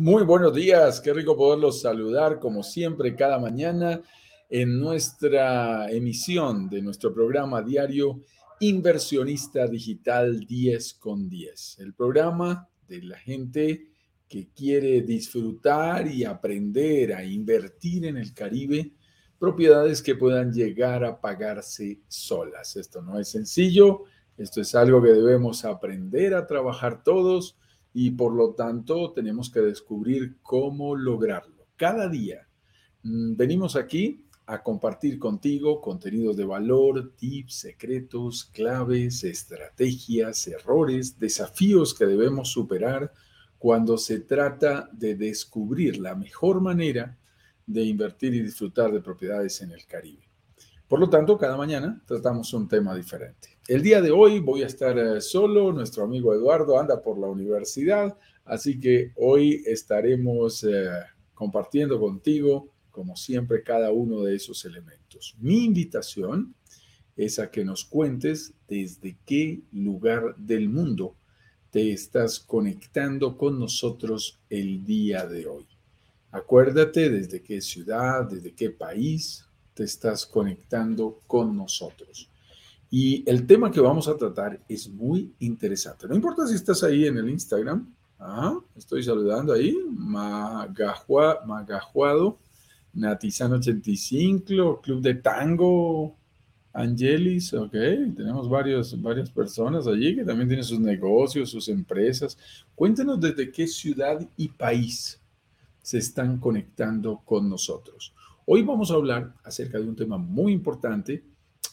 Muy buenos días, qué rico poderlos saludar como siempre cada mañana en nuestra emisión de nuestro programa diario Inversionista Digital 10 con 10, el programa de la gente que quiere disfrutar y aprender a invertir en el Caribe propiedades que puedan llegar a pagarse solas. Esto no es sencillo, esto es algo que debemos aprender a trabajar todos y por lo tanto tenemos que descubrir cómo lograrlo. Cada día mm, venimos aquí a compartir contigo contenidos de valor, tips, secretos, claves, estrategias, errores, desafíos que debemos superar cuando se trata de descubrir la mejor manera de invertir y disfrutar de propiedades en el Caribe. Por lo tanto, cada mañana tratamos un tema diferente. El día de hoy voy a estar eh, solo, nuestro amigo Eduardo anda por la universidad, así que hoy estaremos eh, compartiendo contigo, como siempre, cada uno de esos elementos. Mi invitación es a que nos cuentes desde qué lugar del mundo te estás conectando con nosotros el día de hoy. Acuérdate desde qué ciudad, desde qué país te estás conectando con nosotros. Y el tema que vamos a tratar es muy interesante. No importa si estás ahí en el Instagram. Ah, estoy saludando ahí. Magajua, Magajuado, Natizano85, Club de Tango, Angelis, ok. Tenemos varios, varias personas allí que también tienen sus negocios, sus empresas. Cuéntenos desde qué ciudad y país se están conectando con nosotros. Hoy vamos a hablar acerca de un tema muy importante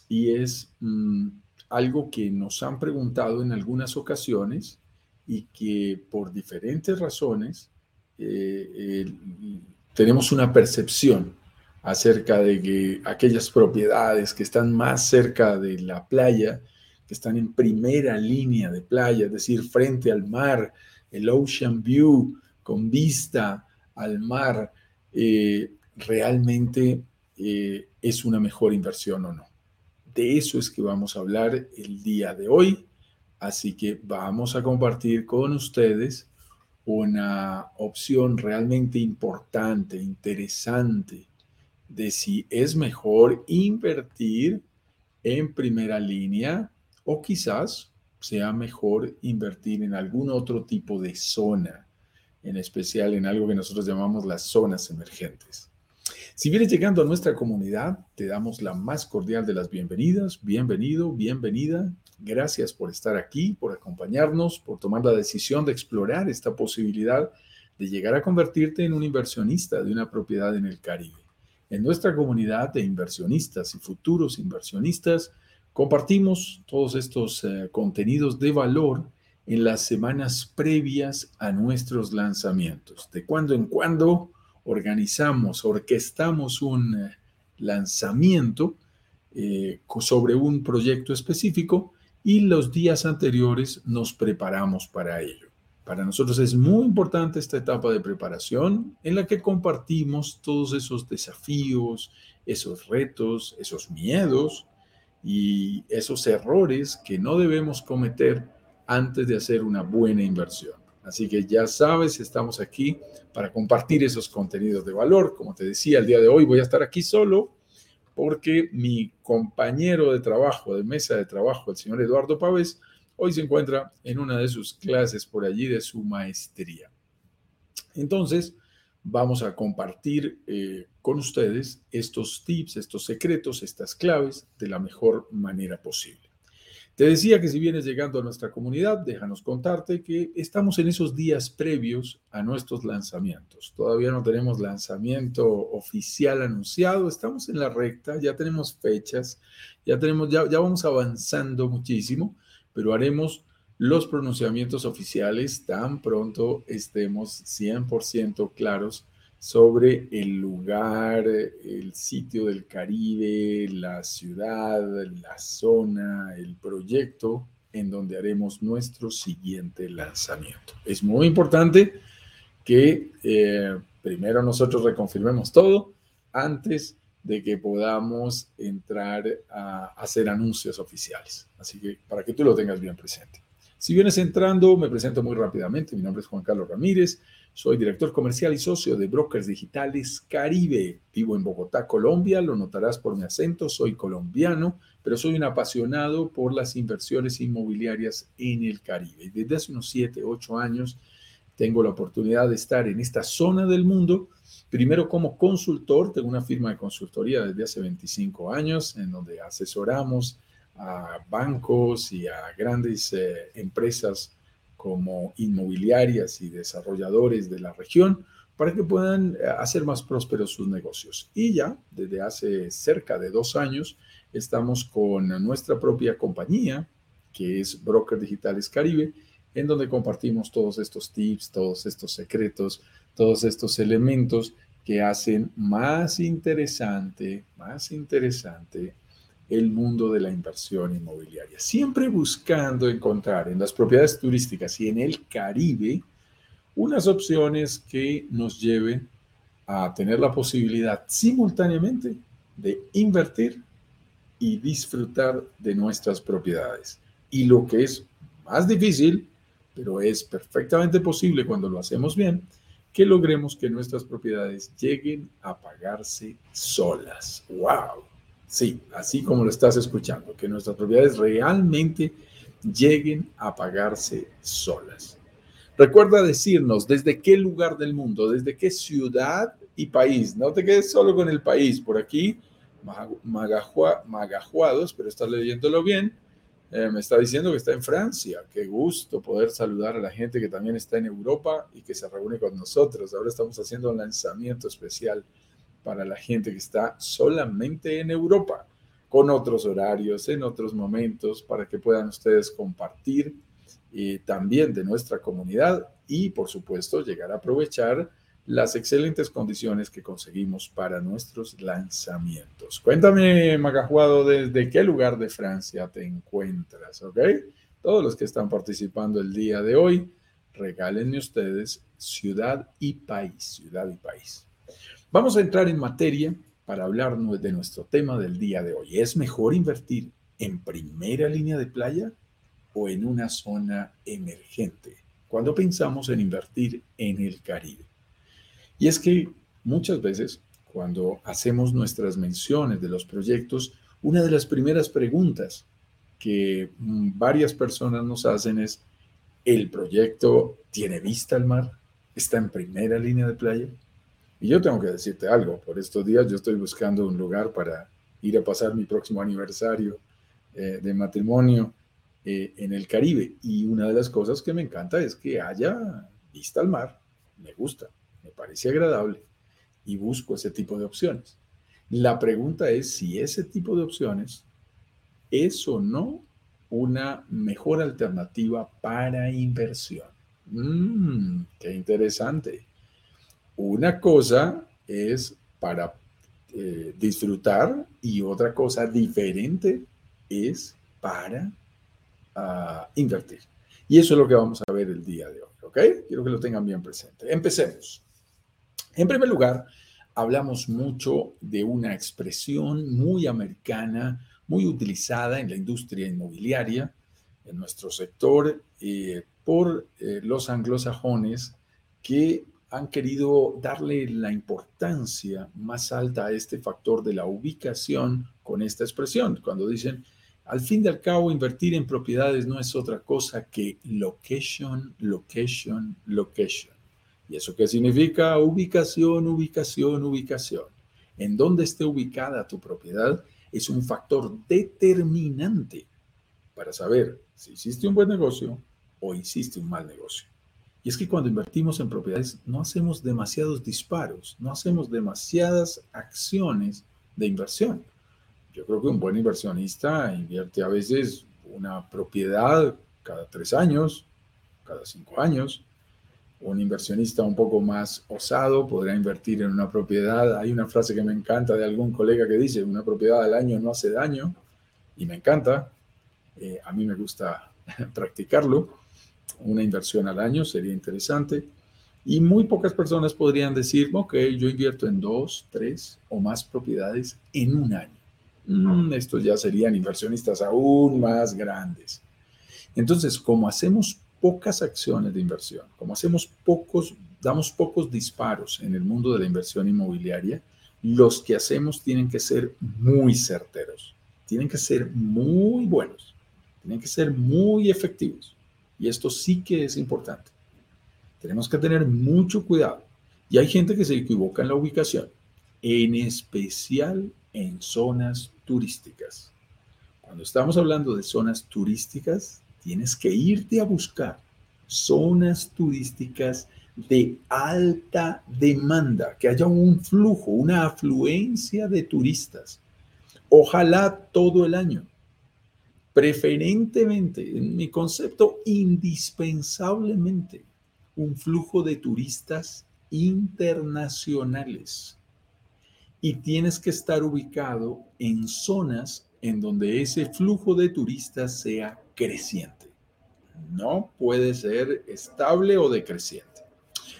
y es mm, algo que nos han preguntado en algunas ocasiones y que por diferentes razones eh, tenemos una percepción acerca de que aquellas propiedades que están más cerca de la playa, que están en primera línea de playa, es decir, frente al mar, el ocean view, con vista al mar, eh, realmente eh, es una mejor inversión o no. De eso es que vamos a hablar el día de hoy. Así que vamos a compartir con ustedes una opción realmente importante, interesante, de si es mejor invertir en primera línea o quizás sea mejor invertir en algún otro tipo de zona, en especial en algo que nosotros llamamos las zonas emergentes. Si vienes llegando a nuestra comunidad, te damos la más cordial de las bienvenidas. Bienvenido, bienvenida. Gracias por estar aquí, por acompañarnos, por tomar la decisión de explorar esta posibilidad de llegar a convertirte en un inversionista de una propiedad en el Caribe. En nuestra comunidad de inversionistas y futuros inversionistas, compartimos todos estos eh, contenidos de valor en las semanas previas a nuestros lanzamientos. De cuando en cuando organizamos, orquestamos un eh, lanzamiento eh, sobre un proyecto específico y los días anteriores nos preparamos para ello. Para nosotros es muy importante esta etapa de preparación en la que compartimos todos esos desafíos, esos retos, esos miedos y esos errores que no debemos cometer antes de hacer una buena inversión. Así que ya sabes, estamos aquí para compartir esos contenidos de valor. Como te decía, el día de hoy voy a estar aquí solo porque mi compañero de trabajo, de mesa de trabajo, el señor Eduardo Pávez, hoy se encuentra en una de sus clases por allí de su maestría. Entonces, vamos a compartir eh, con ustedes estos tips, estos secretos, estas claves de la mejor manera posible. Te decía que si vienes llegando a nuestra comunidad, déjanos contarte que estamos en esos días previos a nuestros lanzamientos. Todavía no tenemos lanzamiento oficial anunciado, estamos en la recta, ya tenemos fechas, ya tenemos ya, vamos avanzando muchísimo, pero haremos los pronunciamientos oficiales tan pronto estemos 100% claros sobre el lugar, el sitio del Caribe, la ciudad, la zona, el proyecto en donde haremos nuestro siguiente lanzamiento. Es muy importante que eh, primero nosotros reconfirmemos todo antes de que podamos entrar a hacer anuncios oficiales. Así que para que tú lo tengas bien presente. Si vienes entrando, me presento muy rápidamente. Mi nombre es Juan Carlos Ramírez. Soy director comercial y socio de Brokers Digitales Caribe. Vivo en Bogotá, Colombia. Lo notarás por mi acento. Soy colombiano, pero soy un apasionado por las inversiones inmobiliarias en el Caribe. Desde hace unos 7, 8 años tengo la oportunidad de estar en esta zona del mundo. Primero como consultor, tengo una firma de consultoría desde hace 25 años en donde asesoramos a bancos y a grandes eh, empresas como inmobiliarias y desarrolladores de la región para que puedan eh, hacer más prósperos sus negocios. Y ya desde hace cerca de dos años estamos con nuestra propia compañía, que es Broker Digitales Caribe, en donde compartimos todos estos tips, todos estos secretos, todos estos elementos que hacen más interesante, más interesante el mundo de la inversión inmobiliaria, siempre buscando encontrar en las propiedades turísticas y en el Caribe unas opciones que nos lleven a tener la posibilidad simultáneamente de invertir y disfrutar de nuestras propiedades. Y lo que es más difícil, pero es perfectamente posible cuando lo hacemos bien, que logremos que nuestras propiedades lleguen a pagarse solas. ¡Wow! Sí, así como lo estás escuchando, que nuestras propiedades realmente lleguen a pagarse solas. Recuerda decirnos desde qué lugar del mundo, desde qué ciudad y país. No te quedes solo con el país. Por aquí, Magajuados, pero estás leyéndolo bien. Eh, me está diciendo que está en Francia. Qué gusto poder saludar a la gente que también está en Europa y que se reúne con nosotros. Ahora estamos haciendo un lanzamiento especial para la gente que está solamente en Europa, con otros horarios, en otros momentos, para que puedan ustedes compartir también de nuestra comunidad y, por supuesto, llegar a aprovechar las excelentes condiciones que conseguimos para nuestros lanzamientos. Cuéntame, Magajuado, desde qué lugar de Francia te encuentras, ¿ok? Todos los que están participando el día de hoy, regálenme ustedes ciudad y país, ciudad y país. Vamos a entrar en materia para hablar de nuestro tema del día de hoy. ¿Es mejor invertir en primera línea de playa o en una zona emergente cuando pensamos en invertir en el Caribe? Y es que muchas veces cuando hacemos nuestras menciones de los proyectos, una de las primeras preguntas que mm, varias personas nos hacen es, ¿el proyecto tiene vista al mar? ¿Está en primera línea de playa? Y yo tengo que decirte algo, por estos días yo estoy buscando un lugar para ir a pasar mi próximo aniversario eh, de matrimonio eh, en el Caribe. Y una de las cosas que me encanta es que haya vista al mar. Me gusta, me parece agradable y busco ese tipo de opciones. La pregunta es si ese tipo de opciones es o no una mejor alternativa para inversión. Mmm, qué interesante. Una cosa es para eh, disfrutar y otra cosa diferente es para ah, invertir. Y eso es lo que vamos a ver el día de hoy, ¿ok? Quiero que lo tengan bien presente. Empecemos. En primer lugar, hablamos mucho de una expresión muy americana, muy utilizada en la industria inmobiliaria, en nuestro sector, eh, por eh, los anglosajones que han querido darle la importancia más alta a este factor de la ubicación con esta expresión, cuando dicen, al fin y al cabo, invertir en propiedades no es otra cosa que location, location, location. ¿Y eso qué significa? Ubicación, ubicación, ubicación. En dónde esté ubicada tu propiedad es un factor determinante para saber si hiciste un buen negocio o hiciste un mal negocio. Y es que cuando invertimos en propiedades no hacemos demasiados disparos, no hacemos demasiadas acciones de inversión. Yo creo que un buen inversionista invierte a veces una propiedad cada tres años, cada cinco años. Un inversionista un poco más osado podrá invertir en una propiedad. Hay una frase que me encanta de algún colega que dice, una propiedad al año no hace daño, y me encanta. Eh, a mí me gusta practicarlo una inversión al año sería interesante. Y muy pocas personas podrían decir, ok, yo invierto en dos, tres o más propiedades en un año. Mm, estos ya serían inversionistas aún más grandes. Entonces, como hacemos pocas acciones de inversión, como hacemos pocos, damos pocos disparos en el mundo de la inversión inmobiliaria, los que hacemos tienen que ser muy certeros, tienen que ser muy buenos, tienen que ser muy efectivos. Y esto sí que es importante. Tenemos que tener mucho cuidado. Y hay gente que se equivoca en la ubicación, en especial en zonas turísticas. Cuando estamos hablando de zonas turísticas, tienes que irte a buscar zonas turísticas de alta demanda, que haya un flujo, una afluencia de turistas. Ojalá todo el año. Preferentemente, en mi concepto, indispensablemente, un flujo de turistas internacionales. Y tienes que estar ubicado en zonas en donde ese flujo de turistas sea creciente. No puede ser estable o decreciente.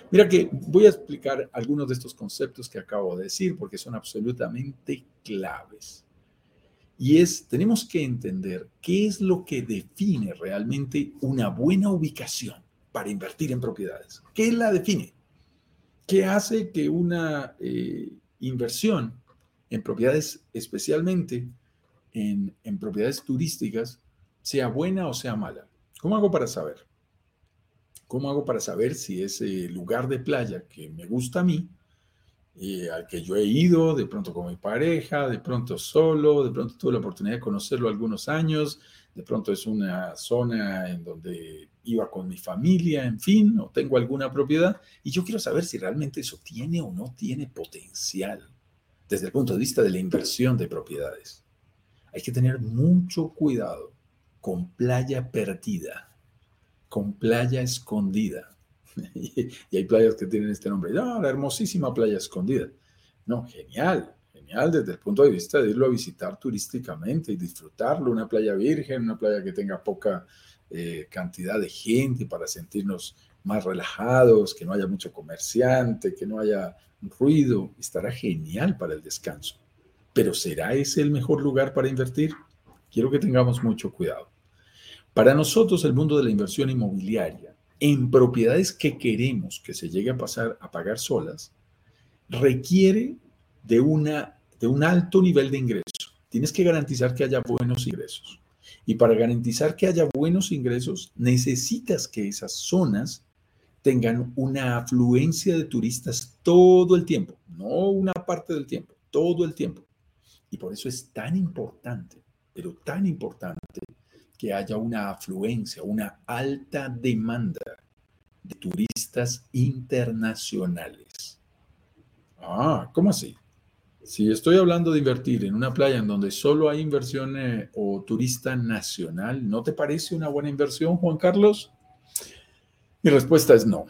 Mira que voy a explicar algunos de estos conceptos que acabo de decir porque son absolutamente claves. Y es, tenemos que entender qué es lo que define realmente una buena ubicación para invertir en propiedades. ¿Qué la define? ¿Qué hace que una eh, inversión en propiedades, especialmente en, en propiedades turísticas, sea buena o sea mala? ¿Cómo hago para saber? ¿Cómo hago para saber si ese lugar de playa que me gusta a mí, eh, al que yo he ido, de pronto con mi pareja, de pronto solo, de pronto tuve la oportunidad de conocerlo algunos años, de pronto es una zona en donde iba con mi familia, en fin, o tengo alguna propiedad, y yo quiero saber si realmente eso tiene o no tiene potencial desde el punto de vista de la inversión de propiedades. Hay que tener mucho cuidado con playa perdida con playa escondida. y hay playas que tienen este nombre. No, la hermosísima playa escondida. No, genial, genial desde el punto de vista de irlo a visitar turísticamente y disfrutarlo. Una playa virgen, una playa que tenga poca eh, cantidad de gente para sentirnos más relajados, que no haya mucho comerciante, que no haya ruido. Estará genial para el descanso. Pero ¿será ese el mejor lugar para invertir? Quiero que tengamos mucho cuidado. Para nosotros, el mundo de la inversión inmobiliaria en propiedades que queremos que se llegue a pasar a pagar solas requiere de, una, de un alto nivel de ingreso. Tienes que garantizar que haya buenos ingresos. Y para garantizar que haya buenos ingresos, necesitas que esas zonas tengan una afluencia de turistas todo el tiempo, no una parte del tiempo, todo el tiempo. Y por eso es tan importante, pero tan importante que haya una afluencia, una alta demanda de turistas internacionales. Ah, ¿cómo así? Si estoy hablando de invertir en una playa en donde solo hay inversión eh, o turista nacional, ¿no te parece una buena inversión, Juan Carlos? Mi respuesta es no.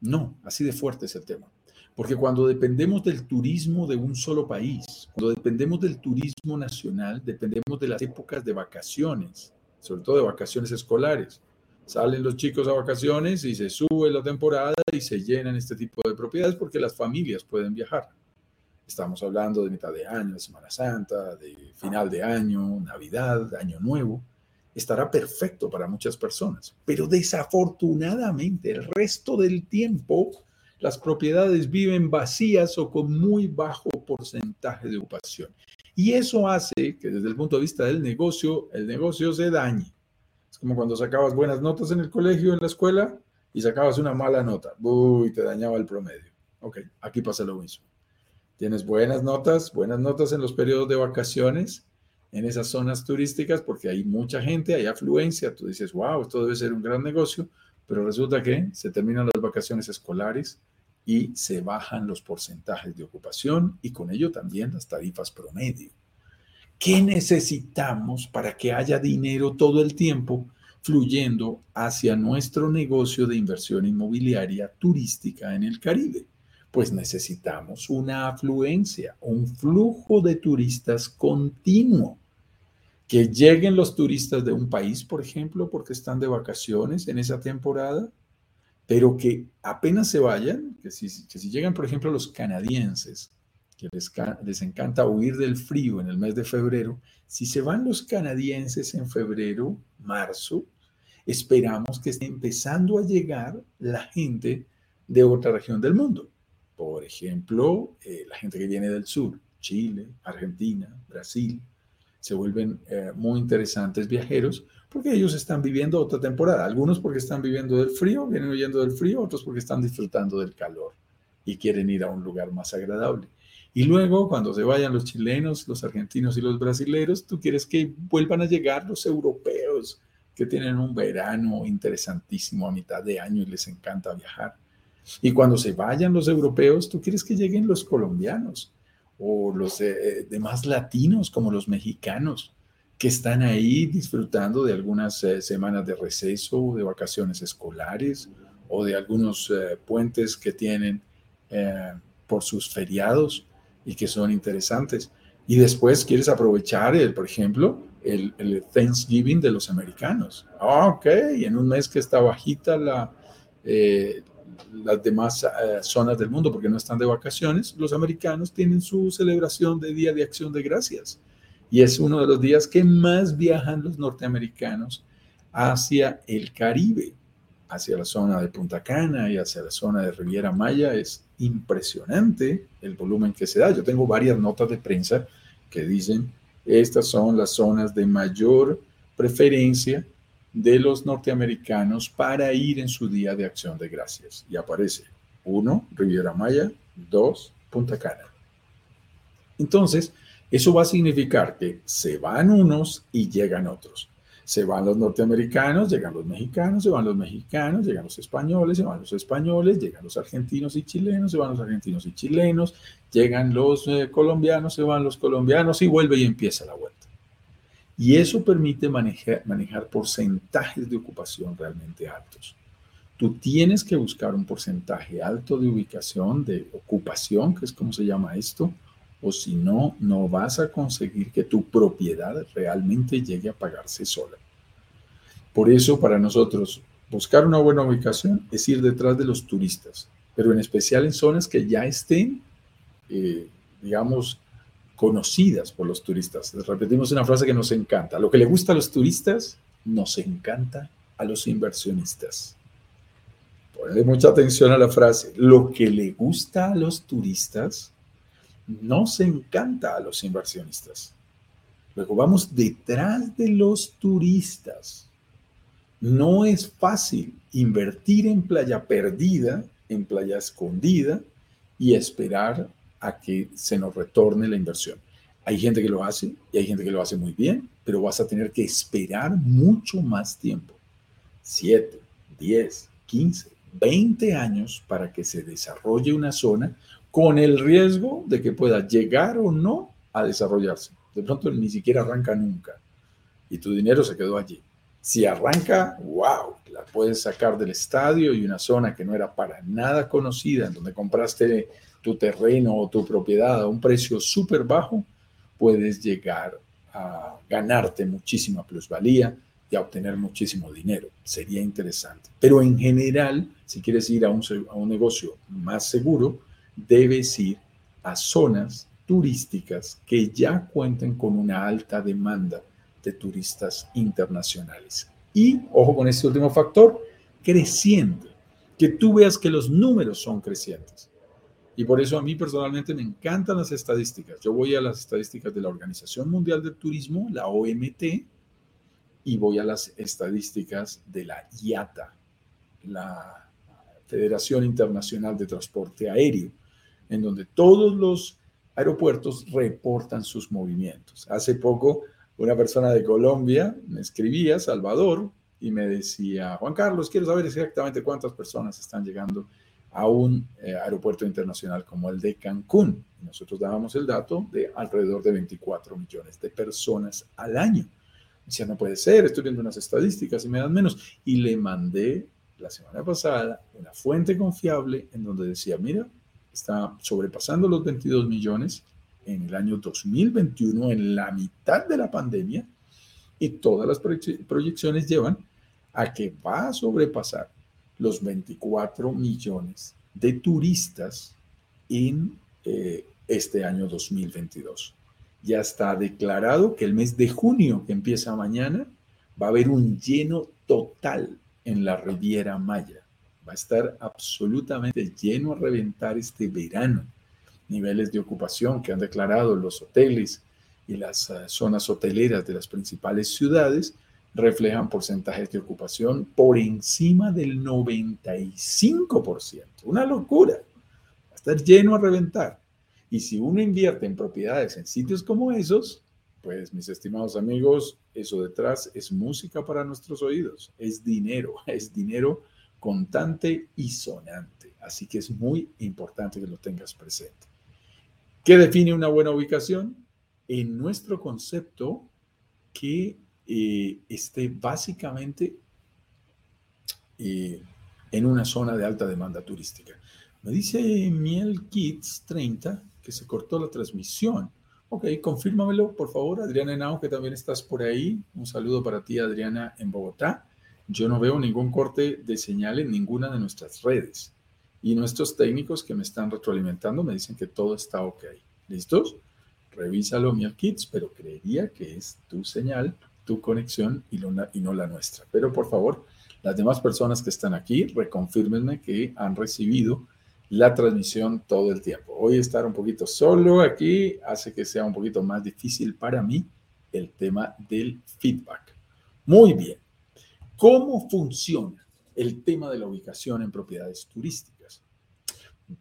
No, así de fuerte es el tema. Porque cuando dependemos del turismo de un solo país, cuando dependemos del turismo nacional, dependemos de las épocas de vacaciones, sobre todo de vacaciones escolares. Salen los chicos a vacaciones y se sube la temporada y se llenan este tipo de propiedades porque las familias pueden viajar. Estamos hablando de mitad de año, Semana Santa, de final de año, Navidad, Año Nuevo. Estará perfecto para muchas personas, pero desafortunadamente el resto del tiempo las propiedades viven vacías o con muy bajo porcentaje de ocupación. Y eso hace que desde el punto de vista del negocio, el negocio se dañe. Es como cuando sacabas buenas notas en el colegio, en la escuela, y sacabas una mala nota. Uy, te dañaba el promedio. Ok, aquí pasa lo mismo. Tienes buenas notas, buenas notas en los periodos de vacaciones, en esas zonas turísticas, porque hay mucha gente, hay afluencia. Tú dices, wow, esto debe ser un gran negocio, pero resulta que se terminan las vacaciones escolares y se bajan los porcentajes de ocupación y con ello también las tarifas promedio. ¿Qué necesitamos para que haya dinero todo el tiempo fluyendo hacia nuestro negocio de inversión inmobiliaria turística en el Caribe? Pues necesitamos una afluencia, un flujo de turistas continuo. Que lleguen los turistas de un país, por ejemplo, porque están de vacaciones en esa temporada, pero que apenas se vayan, que si, llegan, por ejemplo, los canadienses, que les, les, encanta huir del frío en el mes de febrero, si se van los canadienses en febrero, marzo, esperamos que esté empezando a llegar la gente de otra región del mundo. Por ejemplo, eh, la gente que viene del sur, Chile, Argentina, Brasil, se vuelven eh, muy interesantes viajeros porque ellos están viviendo otra temporada. Algunos porque están viviendo del frío, vienen huyendo del frío, otros porque están disfrutando del calor y quieren ir a un lugar más agradable. Y luego, cuando se vayan los chilenos, los argentinos y los brasileños, tú quieres que vuelvan a llegar los europeos, que tienen un verano interesantísimo a mitad de año y les encanta viajar. Y cuando se vayan los europeos, tú quieres que lleguen los colombianos o los eh, demás latinos como los mexicanos que están ahí disfrutando de algunas eh, semanas de receso, de vacaciones escolares o de algunos eh, puentes que tienen por sus feriados y que son interesantes. Y después quieres aprovechar, el, por ejemplo, el, Thanksgiving de los americanos. Ah, ok, en un mes que está bajita la, eh, las demás eh, zonas del mundo porque no están de vacaciones, los americanos tienen su celebración de Día de Acción de Gracias. Y es uno de los días que más viajan los norteamericanos hacia el Caribe, hacia la zona de Punta Cana y hacia la zona de Riviera Maya. Es impresionante el volumen que se da. Yo tengo varias notas de prensa que dicen, estas son las zonas de mayor preferencia de los norteamericanos para ir en su día de acción de gracias. Y aparece uno, Riviera Maya, dos, Punta Cana. Entonces, eso va a significar que se van unos y llegan otros. Se van los norteamericanos, llegan los mexicanos, se van los mexicanos, llegan los españoles, se van los españoles, llegan los argentinos y chilenos, se van los argentinos y chilenos, llegan los eh, colombianos, se van los colombianos y vuelve y empieza la vuelta. Y eso permite manejar, manejar porcentajes de ocupación realmente altos. Tú tienes que buscar un porcentaje alto de ubicación, de ocupación, que es como se llama esto, o si no, no vas a conseguir que tu propiedad realmente llegue a pagarse sola. Por eso, para nosotros, buscar una buena ubicación es ir detrás de los turistas, pero en especial en zonas que ya estén, eh, digamos, conocidas por los turistas. Repetimos una frase que nos encanta. Lo que le gusta a los turistas, nos encanta a los inversionistas. Ponle mucha atención a la frase. Lo que le gusta a los turistas, nos encanta a los inversionistas. Luego vamos detrás de los turistas. No es fácil invertir en playa perdida, en playa escondida y esperar a que se nos retorne la inversión. Hay gente que lo hace y hay gente que lo hace muy bien, pero vas a tener que esperar mucho más tiempo. Siete, diez, quince, veinte años para que se desarrolle una zona con el riesgo de que pueda llegar o no a desarrollarse. De pronto ni siquiera arranca nunca y tu dinero se quedó allí. Si arranca, wow, la puedes sacar del estadio y una zona que no era para nada conocida, en donde compraste tu terreno o tu propiedad a un precio súper bajo, puedes llegar a ganarte muchísima plusvalía y a obtener muchísimo dinero. Sería interesante. Pero en general, si quieres ir a un, a un negocio más seguro, debes ir a zonas turísticas que ya cuenten con una alta demanda de turistas internacionales. Y, ojo con este último factor, creciente, que tú veas que los números son crecientes. Y por eso a mí personalmente me encantan las estadísticas. Yo voy a las estadísticas de la Organización Mundial del Turismo, la OMT, y voy a las estadísticas de la IATA, la Federación Internacional de Transporte Aéreo en donde todos los aeropuertos reportan sus movimientos. Hace poco una persona de Colombia me escribía, Salvador, y me decía, Juan Carlos, quiero saber exactamente cuántas personas están llegando a un eh, aeropuerto internacional como el de Cancún. Nosotros dábamos el dato de alrededor de 24 millones de personas al año. Decía, no puede ser, estoy viendo unas estadísticas y me dan menos. Y le mandé la semana pasada una fuente confiable en donde decía, mira, está sobrepasando los 22 millones en el año 2021, en la mitad de la pandemia, y todas las proyecciones llevan a que va a sobrepasar los 24 millones de turistas en eh, este año 2022. Ya está declarado que el mes de junio, que empieza mañana, Va a haber un lleno total en la Riviera Maya. Va a estar absolutamente lleno a reventar este verano. Niveles de ocupación que han declarado los hoteles y las eh, zonas hoteleras de las principales ciudades reflejan porcentajes de ocupación por encima del 95%. Una locura. Va a estar lleno a reventar. Y si uno invierte en propiedades en sitios como esos, pues mis estimados amigos, eso detrás es música para nuestros oídos, es dinero, es dinero contante y sonante. Así que es muy importante que lo tengas presente. ¿Qué define una buena ubicación? En nuestro concepto, que eh, esté básicamente eh, en una zona de alta demanda turística. Me dice Miel Kids 30 que se cortó la transmisión. Ok, confírmamelo, por favor, Adriana Henao, que también estás por ahí. Un saludo para ti, Adriana, en Bogotá. Yo no veo ningún corte de señal en ninguna de nuestras redes. Y nuestros técnicos que me están retroalimentando me dicen que todo está ok. ¿Listos? Revísalo, mi Kids, pero creería que es tu señal, tu conexión y, no la nuestra. Pero por favor, las demás personas que están aquí, reconfírmenme que han recibido la transmisión todo el tiempo. Hoy estar un poquito solo aquí hace que sea un poquito más difícil para mí el tema del feedback. Muy bien. ¿Cómo funciona el tema de la ubicación en propiedades turísticas?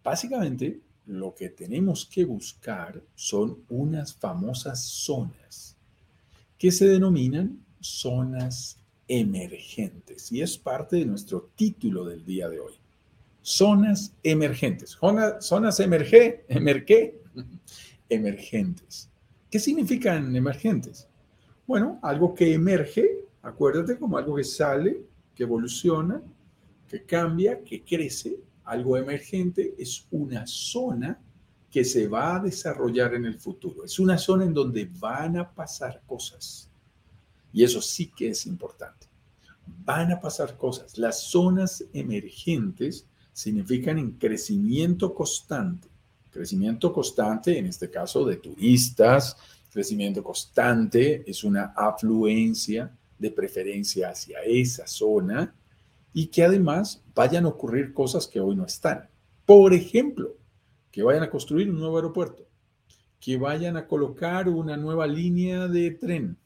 Básicamente, lo que tenemos que buscar son unas famosas zonas que se denominan zonas emergentes y es parte de nuestro título del día de hoy zonas emergentes. Zonas emerge, emerge, emergentes. ¿Qué significan emergentes? Bueno, algo que emerge, acuérdate, como algo que sale, que evoluciona, que cambia, que crece. Algo emergente es una zona que se va a desarrollar en el futuro. Es una zona en donde van a pasar cosas. Y eso sí que es importante. Van a pasar cosas. Las zonas emergentes significan en crecimiento constante. Crecimiento constante, en este caso, de turistas, crecimiento constante es una afluencia de preferencia hacia esa zona y que además vayan a ocurrir cosas que hoy no están. Por ejemplo, que vayan a construir un nuevo aeropuerto, que vayan a colocar una nueva línea de tren.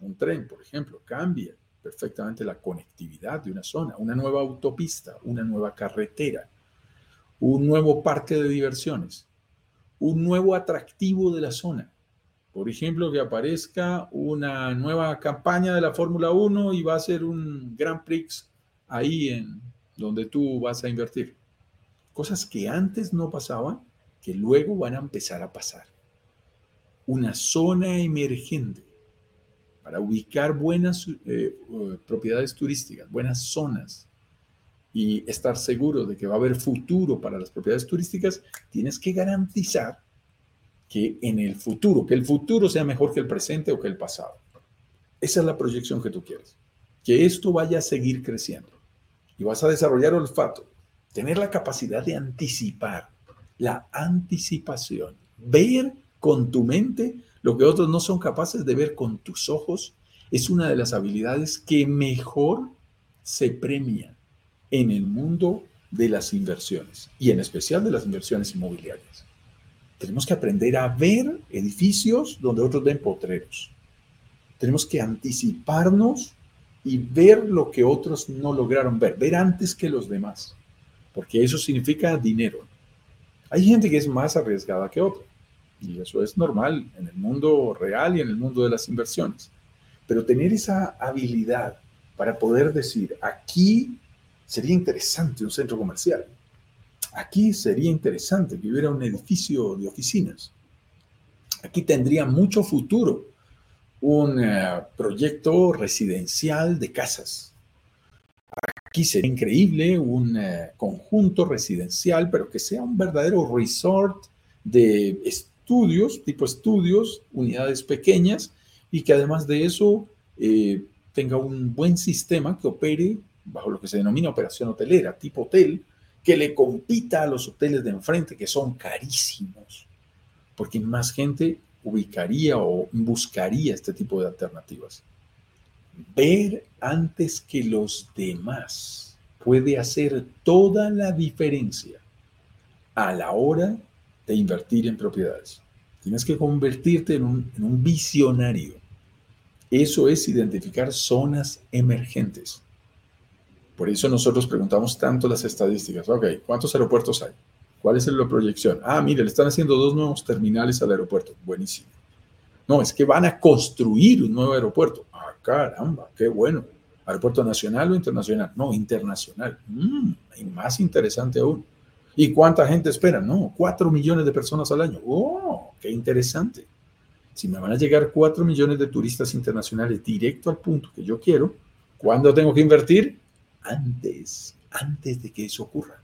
Un tren, por ejemplo, cambia perfectamente la conectividad de una zona, una nueva autopista, una nueva carretera, un nuevo parque de diversiones, un nuevo atractivo de la zona. Por ejemplo, que aparezca una nueva campaña de la Fórmula 1 y va a ser un Grand Prix ahí en donde tú vas a invertir. Cosas que antes no pasaban, que luego van a empezar a pasar. Una zona emergente para ubicar buenas eh, propiedades turísticas, buenas zonas y estar seguro de que va a haber futuro para las propiedades turísticas, tienes que garantizar que en el futuro, que el futuro sea mejor que el presente o que el pasado. Esa es la proyección que tú quieres. Que esto vaya a seguir creciendo. Y vas a desarrollar olfato, tener la capacidad de anticipar, la anticipación, ver con tu mente lo que otros no son capaces de ver con tus ojos es una de las habilidades que mejor se premia en el mundo de las inversiones y en especial de las inversiones inmobiliarias. Tenemos que aprender a ver edificios donde otros ven potreros. Tenemos que anticiparnos y ver lo que otros no lograron ver, ver antes que los demás, porque eso significa dinero. Hay gente que es más arriesgada que otra. Y eso es normal en el mundo real y en el mundo de las inversiones. Pero tener esa habilidad para poder decir, aquí sería interesante un centro comercial. Aquí sería interesante que hubiera un edificio de oficinas. Aquí tendría mucho futuro un eh, proyecto residencial de casas. Aquí increíble un eh, conjunto residencial, pero que sea un verdadero resort de estudios, tipo estudios, unidades pequeñas, y que además de eso eh, tenga un buen sistema que opere bajo lo que se denomina operación hotelera, tipo hotel, que le compita a los hoteles de enfrente, que son carísimos, porque más gente ubicaría o buscaría este tipo de alternativas. Ver antes que los demás puede hacer toda la diferencia a la hora de invertir en propiedades. Tienes que convertirte en un, visionario. Eso es identificar zonas emergentes. Por eso nosotros preguntamos tanto las estadísticas. Ok, ¿cuántos aeropuertos hay? ¿Cuál es la proyección? Ah, mire, le están haciendo dos nuevos terminales al aeropuerto. Buenísimo. No, es que van a construir un nuevo aeropuerto. Caramba, qué bueno. ¿Aeropuerto nacional o internacional? No, internacional. Mm, y más interesante aún. ¿Y cuánta gente espera? No, cuatro millones de personas al año. ¡Oh, qué interesante! Si me van a llegar cuatro millones de turistas internacionales directo al punto que yo quiero, ¿cuándo tengo que invertir? Antes, antes de que eso ocurra.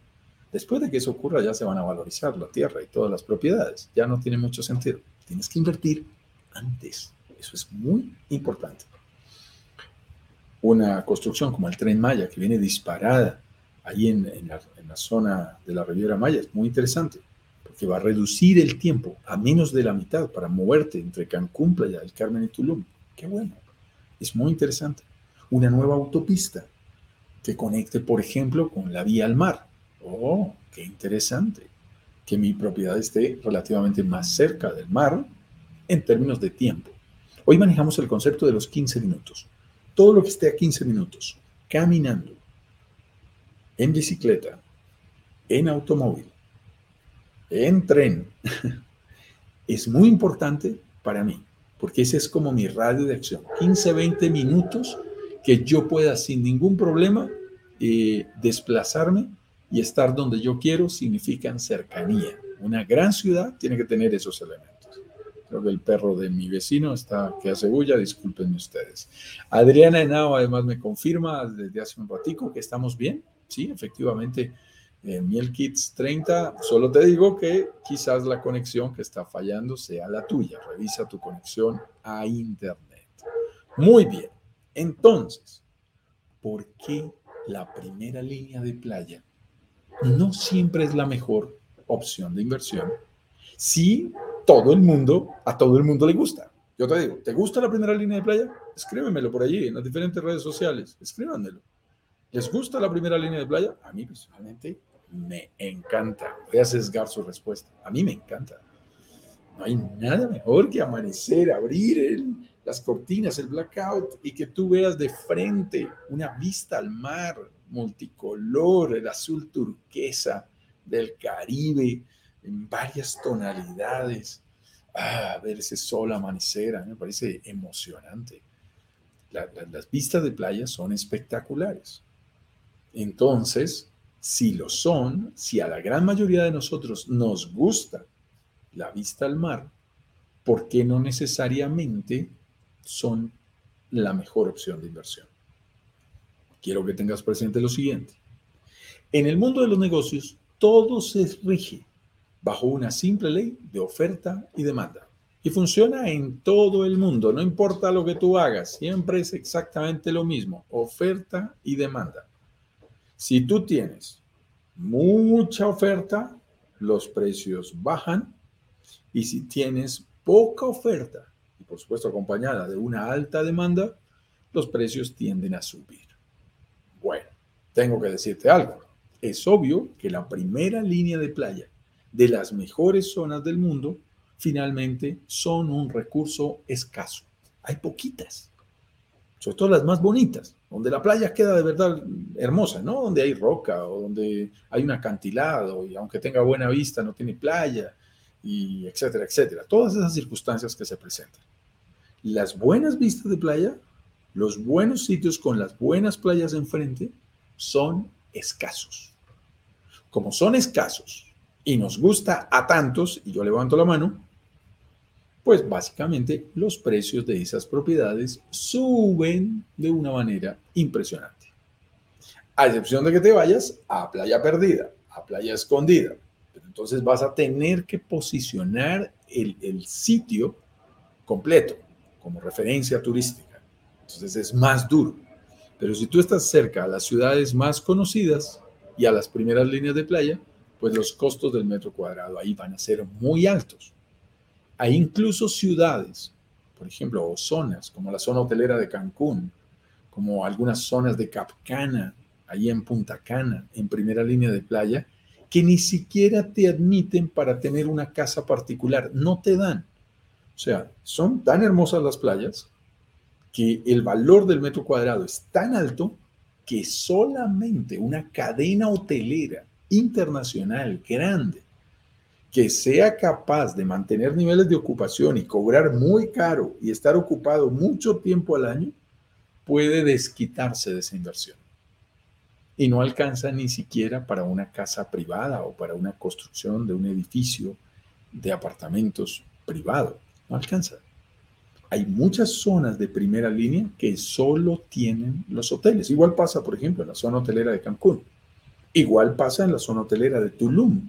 Después de que eso ocurra ya se van a valorizar la tierra y todas las propiedades. Ya no tiene mucho sentido. Tienes que invertir antes. Eso es muy importante. Una construcción como el tren Maya, que viene disparada ahí en, la, en la zona de la Riviera Maya, es muy interesante, porque va a reducir el tiempo a menos de la mitad para moverte entre Cancún, Playa del Carmen y Tulum. Qué bueno. Es muy interesante. Una nueva autopista que conecte, por ejemplo, con la vía al mar. Oh, qué interesante. Que mi propiedad esté relativamente más cerca del mar en términos de tiempo. Hoy manejamos el concepto de los 15 minutos. Todo lo que esté a 15 minutos, caminando, en bicicleta, en automóvil, en tren, es muy importante para mí, porque ese es como mi radio de acción. 15, 20 minutos que yo pueda sin ningún problema eh, desplazarme y estar donde yo quiero significan cercanía. Una gran ciudad tiene que tener esos elementos. Creo que el perro de mi vecino está que hace bulla, disculpen ustedes. Adriana Henao además me confirma desde hace un ratico que estamos bien. Sí, efectivamente, en Miel Kids 30, solo te digo que quizás la conexión que está fallando sea la tuya. Revisa tu conexión a Internet. Muy bien. Entonces, ¿por qué la primera línea de playa no siempre es la mejor opción de inversión? Si todo el mundo, a todo el mundo le gusta. Yo te digo, ¿te gusta la primera línea de playa? Escríbemelo por allí, en las diferentes redes sociales. Escríbanmelo. ¿Les gusta la primera línea de playa? A mí personalmente me encanta. Voy a sesgar su respuesta. A mí me encanta. No hay nada mejor que amanecer, abrir las cortinas, el blackout y que tú veas de frente una vista al mar multicolor, el azul turquesa del Caribe, en varias tonalidades. Ah, ver ese sol amanecer, a mí me parece emocionante. las vistas de playa son espectaculares. Entonces, si lo son, si a la gran mayoría de nosotros nos gusta la vista al mar, ¿por qué no necesariamente son la mejor opción de inversión? Quiero que tengas presente lo siguiente. En el mundo de los negocios, todo se rige bajo una simple ley de oferta y demanda. Y funciona en todo el mundo, no importa lo que tú hagas, siempre es exactamente lo mismo, oferta y demanda. Si tú tienes mucha oferta, los precios bajan y si tienes poca oferta, y por supuesto acompañada de una alta demanda, los precios tienden a subir. Bueno, tengo que decirte algo. Es obvio que la primera línea de playa de las mejores zonas del mundo, finalmente son un recurso escaso. Hay poquitas, sobre todo las más bonitas, donde la playa queda de verdad hermosa, ¿no? Donde hay roca o donde hay un acantilado y aunque tenga buena vista no tiene playa y etcétera, etcétera. Todas esas circunstancias que se presentan. Las buenas vistas de playa, los buenos sitios con las buenas playas enfrente son escasos. Como son escasos y nos gusta a tantos, y yo levanto la mano, pues básicamente los precios de esas propiedades suben de una manera impresionante. A excepción de que te vayas a playa perdida, a playa escondida. Pero entonces vas a tener que posicionar el, el sitio completo como referencia turística. Entonces es más duro. Pero si tú estás cerca a las ciudades más conocidas y a las primeras líneas de playa, pues los costos del metro cuadrado ahí van a ser muy altos. Hay incluso ciudades, por ejemplo, o zonas como la zona hotelera de Cancún, como algunas zonas de Capcana, ahí en Punta Cana, en primera línea de playa, que ni siquiera te admiten para tener una casa particular, no te dan. O sea, son tan hermosas las playas que el valor del metro cuadrado es tan alto que solamente una cadena hotelera internacional grande que sea capaz de mantener niveles de ocupación y cobrar muy caro y estar ocupado mucho tiempo al año, puede desquitarse de esa inversión. Y no alcanza ni siquiera para una casa privada o para una construcción de un edificio de apartamentos privado. No alcanza. Hay muchas zonas de primera línea que solo tienen los hoteles. Igual pasa, por ejemplo, en la zona hotelera de Cancún. Igual pasa en la zona hotelera de Tulum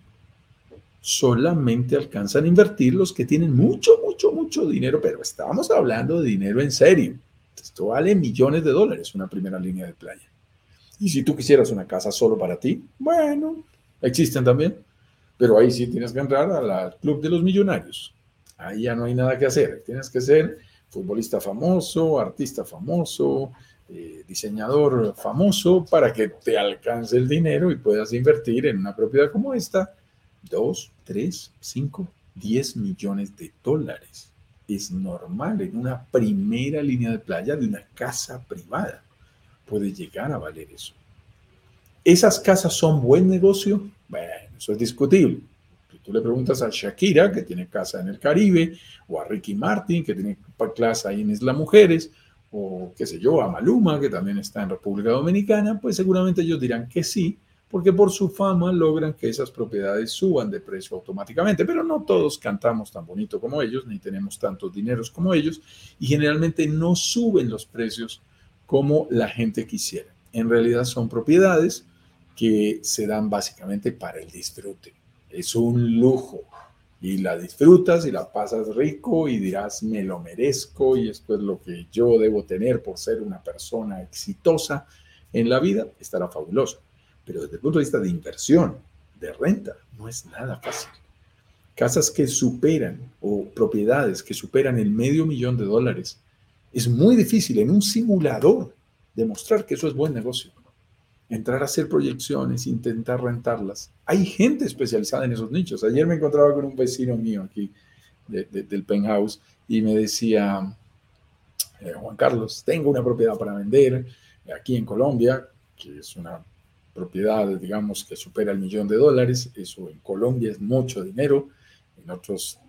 solamente alcanzan a invertir los que tienen mucho, mucho, mucho dinero, pero estamos hablando de dinero en serio. Esto vale millones de dólares, una primera línea de playa. Y si tú quisieras una casa solo para ti, bueno, existen también, pero ahí sí tienes que entrar al club de los millonarios. Ahí ya no hay nada que hacer. Tienes que ser futbolista famoso, artista famoso, eh, diseñador famoso para que te alcance el dinero y puedas invertir en una propiedad como esta 2, 3, 5, 10 millones de dólares. Es normal en una primera línea de playa de una casa privada. Puede llegar a valer eso. ¿Esas casas son buen negocio? Bueno, eso es discutible. tú le preguntas a Shakira, que tiene casa en el Caribe, o a Ricky Martin, que tiene casa ahí en Isla Mujeres, o qué sé yo, a Maluma, que también está en República Dominicana, pues seguramente ellos dirán que sí, porque por su fama logran que esas propiedades suban de precio automáticamente, pero no todos cantamos tan bonito como ellos, ni tenemos tantos dineros como ellos, y generalmente no suben los precios como la gente quisiera. En realidad son propiedades que se dan básicamente para el disfrute. Es un lujo y la disfrutas y la pasas rico y dirás, me lo merezco y esto es lo que yo debo tener por ser una persona exitosa en la vida, estará fabuloso pero desde el punto de vista de inversión, de renta, no es nada fácil. Casas que superan o propiedades que superan el medio millón de dólares, es muy difícil en un simulador demostrar que eso es buen negocio. Entrar a hacer proyecciones, intentar rentarlas. Hay gente especializada en esos nichos. Ayer me encontraba con un vecino mío aquí del penthouse y me decía, eh, Juan Carlos, tengo una propiedad para vender aquí en Colombia, que es una propiedades, digamos, que supera el millón de dólares. Eso en Colombia es mucho dinero. En otros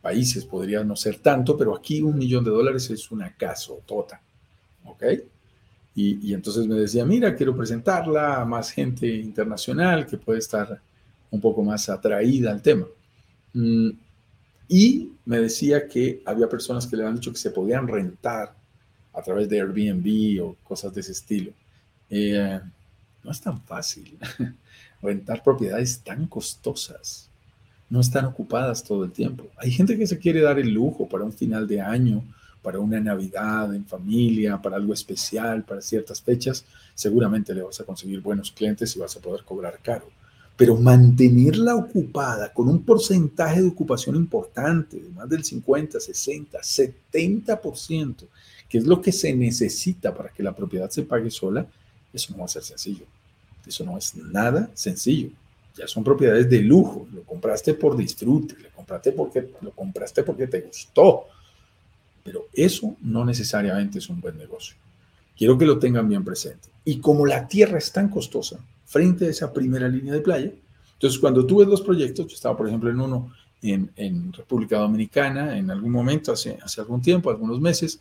países podría no ser tanto, pero aquí un millón de dólares es una casa tota. ¿Ok? Y, entonces me decía, mira, quiero presentarla a más gente internacional que puede estar un poco más atraída al tema. Mm, y me decía que había personas que le han dicho que se podían rentar a través de Airbnb o cosas de ese estilo. Eh, no es tan fácil. Rentar propiedades tan costosas. No están ocupadas todo el tiempo. Hay gente que se quiere dar el lujo para un final de año, para una Navidad en familia, para algo especial, para ciertas fechas. Seguramente le vas a conseguir buenos clientes y vas a poder cobrar caro. Pero mantenerla ocupada con un porcentaje de ocupación importante, de más del 50, 60, 70%, que es lo que se necesita para que la propiedad se pague sola, eso no va a ser sencillo. Eso no es nada sencillo. Ya son propiedades de lujo. Lo compraste por disfrute, lo compraste porque, lo compraste porque te gustó. Pero eso no necesariamente es un buen negocio. Quiero que lo tengan bien presente. Y como la tierra es tan costosa frente a esa primera línea de playa, entonces cuando tú ves los proyectos, yo estaba por ejemplo en uno en, República Dominicana en algún momento, hace, hace algún tiempo, algunos meses,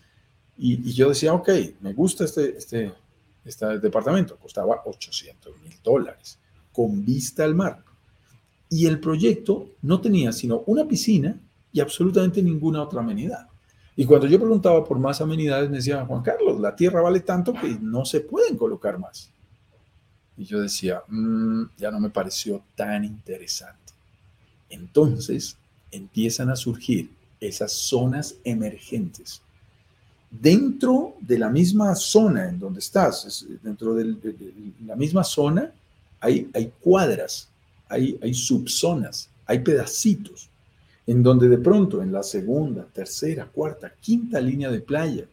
y, y yo decía, ok, me gusta este, este, este departamento costaba 800 mil dólares con vista al mar. Y el proyecto no tenía sino una piscina y absolutamente ninguna otra amenidad. Y cuando yo preguntaba por más amenidades, me decían, Juan Carlos, la tierra vale tanto que no se pueden colocar más. Y yo decía, mm, ya no me pareció tan interesante. Entonces empiezan a surgir esas zonas emergentes dentro de la misma zona en donde estás, dentro de, la misma zona, hay, cuadras, hay subzonas, hay pedacitos, en donde de pronto en la segunda, tercera, cuarta, quinta línea de playa,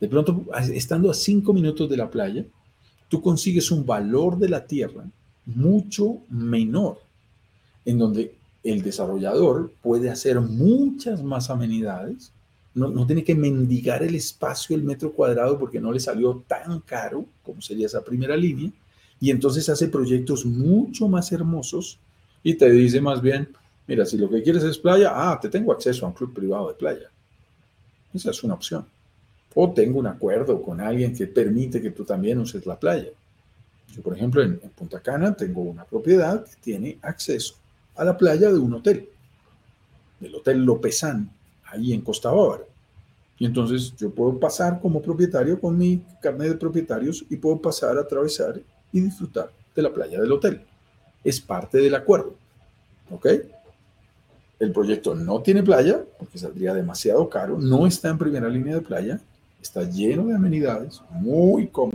De pronto, estando a cinco minutos de la playa, tú consigues un valor de la tierra mucho menor, en donde el desarrollador puede hacer muchas más amenidades, no, no, tiene que mendigar el espacio, el metro cuadrado, porque no le salió tan caro como sería esa primera línea, y entonces hace proyectos mucho más hermosos y te dice más bien, mira, si lo que quieres es playa, ah, te tengo acceso a un club privado de playa. Esa es una opción. O tengo un acuerdo con alguien que permite que tú también uses la playa. Yo, por ejemplo, en, Punta Cana tengo una propiedad que tiene acceso a la playa de un hotel, del Hotel Lopezán, ahí en Costa Bávara. Y entonces yo puedo pasar como propietario con mi carnet de propietarios y puedo pasar a atravesar y disfrutar de la playa del hotel. Es parte del acuerdo. ¿Ok? El proyecto no tiene playa porque saldría demasiado caro, no está en primera línea de playa, está lleno de amenidades, muy cómodo,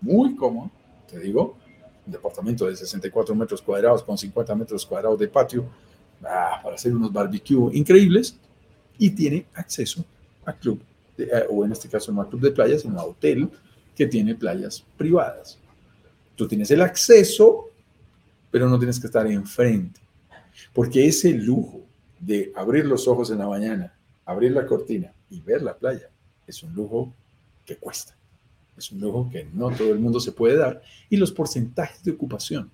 muy cómodo, te digo, un departamento de 64 metros cuadrados con 50 metros cuadrados de patio ah, para hacer unos barbecue increíbles y tiene acceso a club, eh, o en este caso no a club de playas, sino a hotel que tiene playas privadas. Tú tienes el acceso, pero no tienes que estar enfrente, porque ese lujo de abrir los ojos en la mañana, abrir la cortina y ver la playa es un lujo que cuesta. Es un lujo que no todo el mundo se puede dar. Y los porcentajes de ocupación,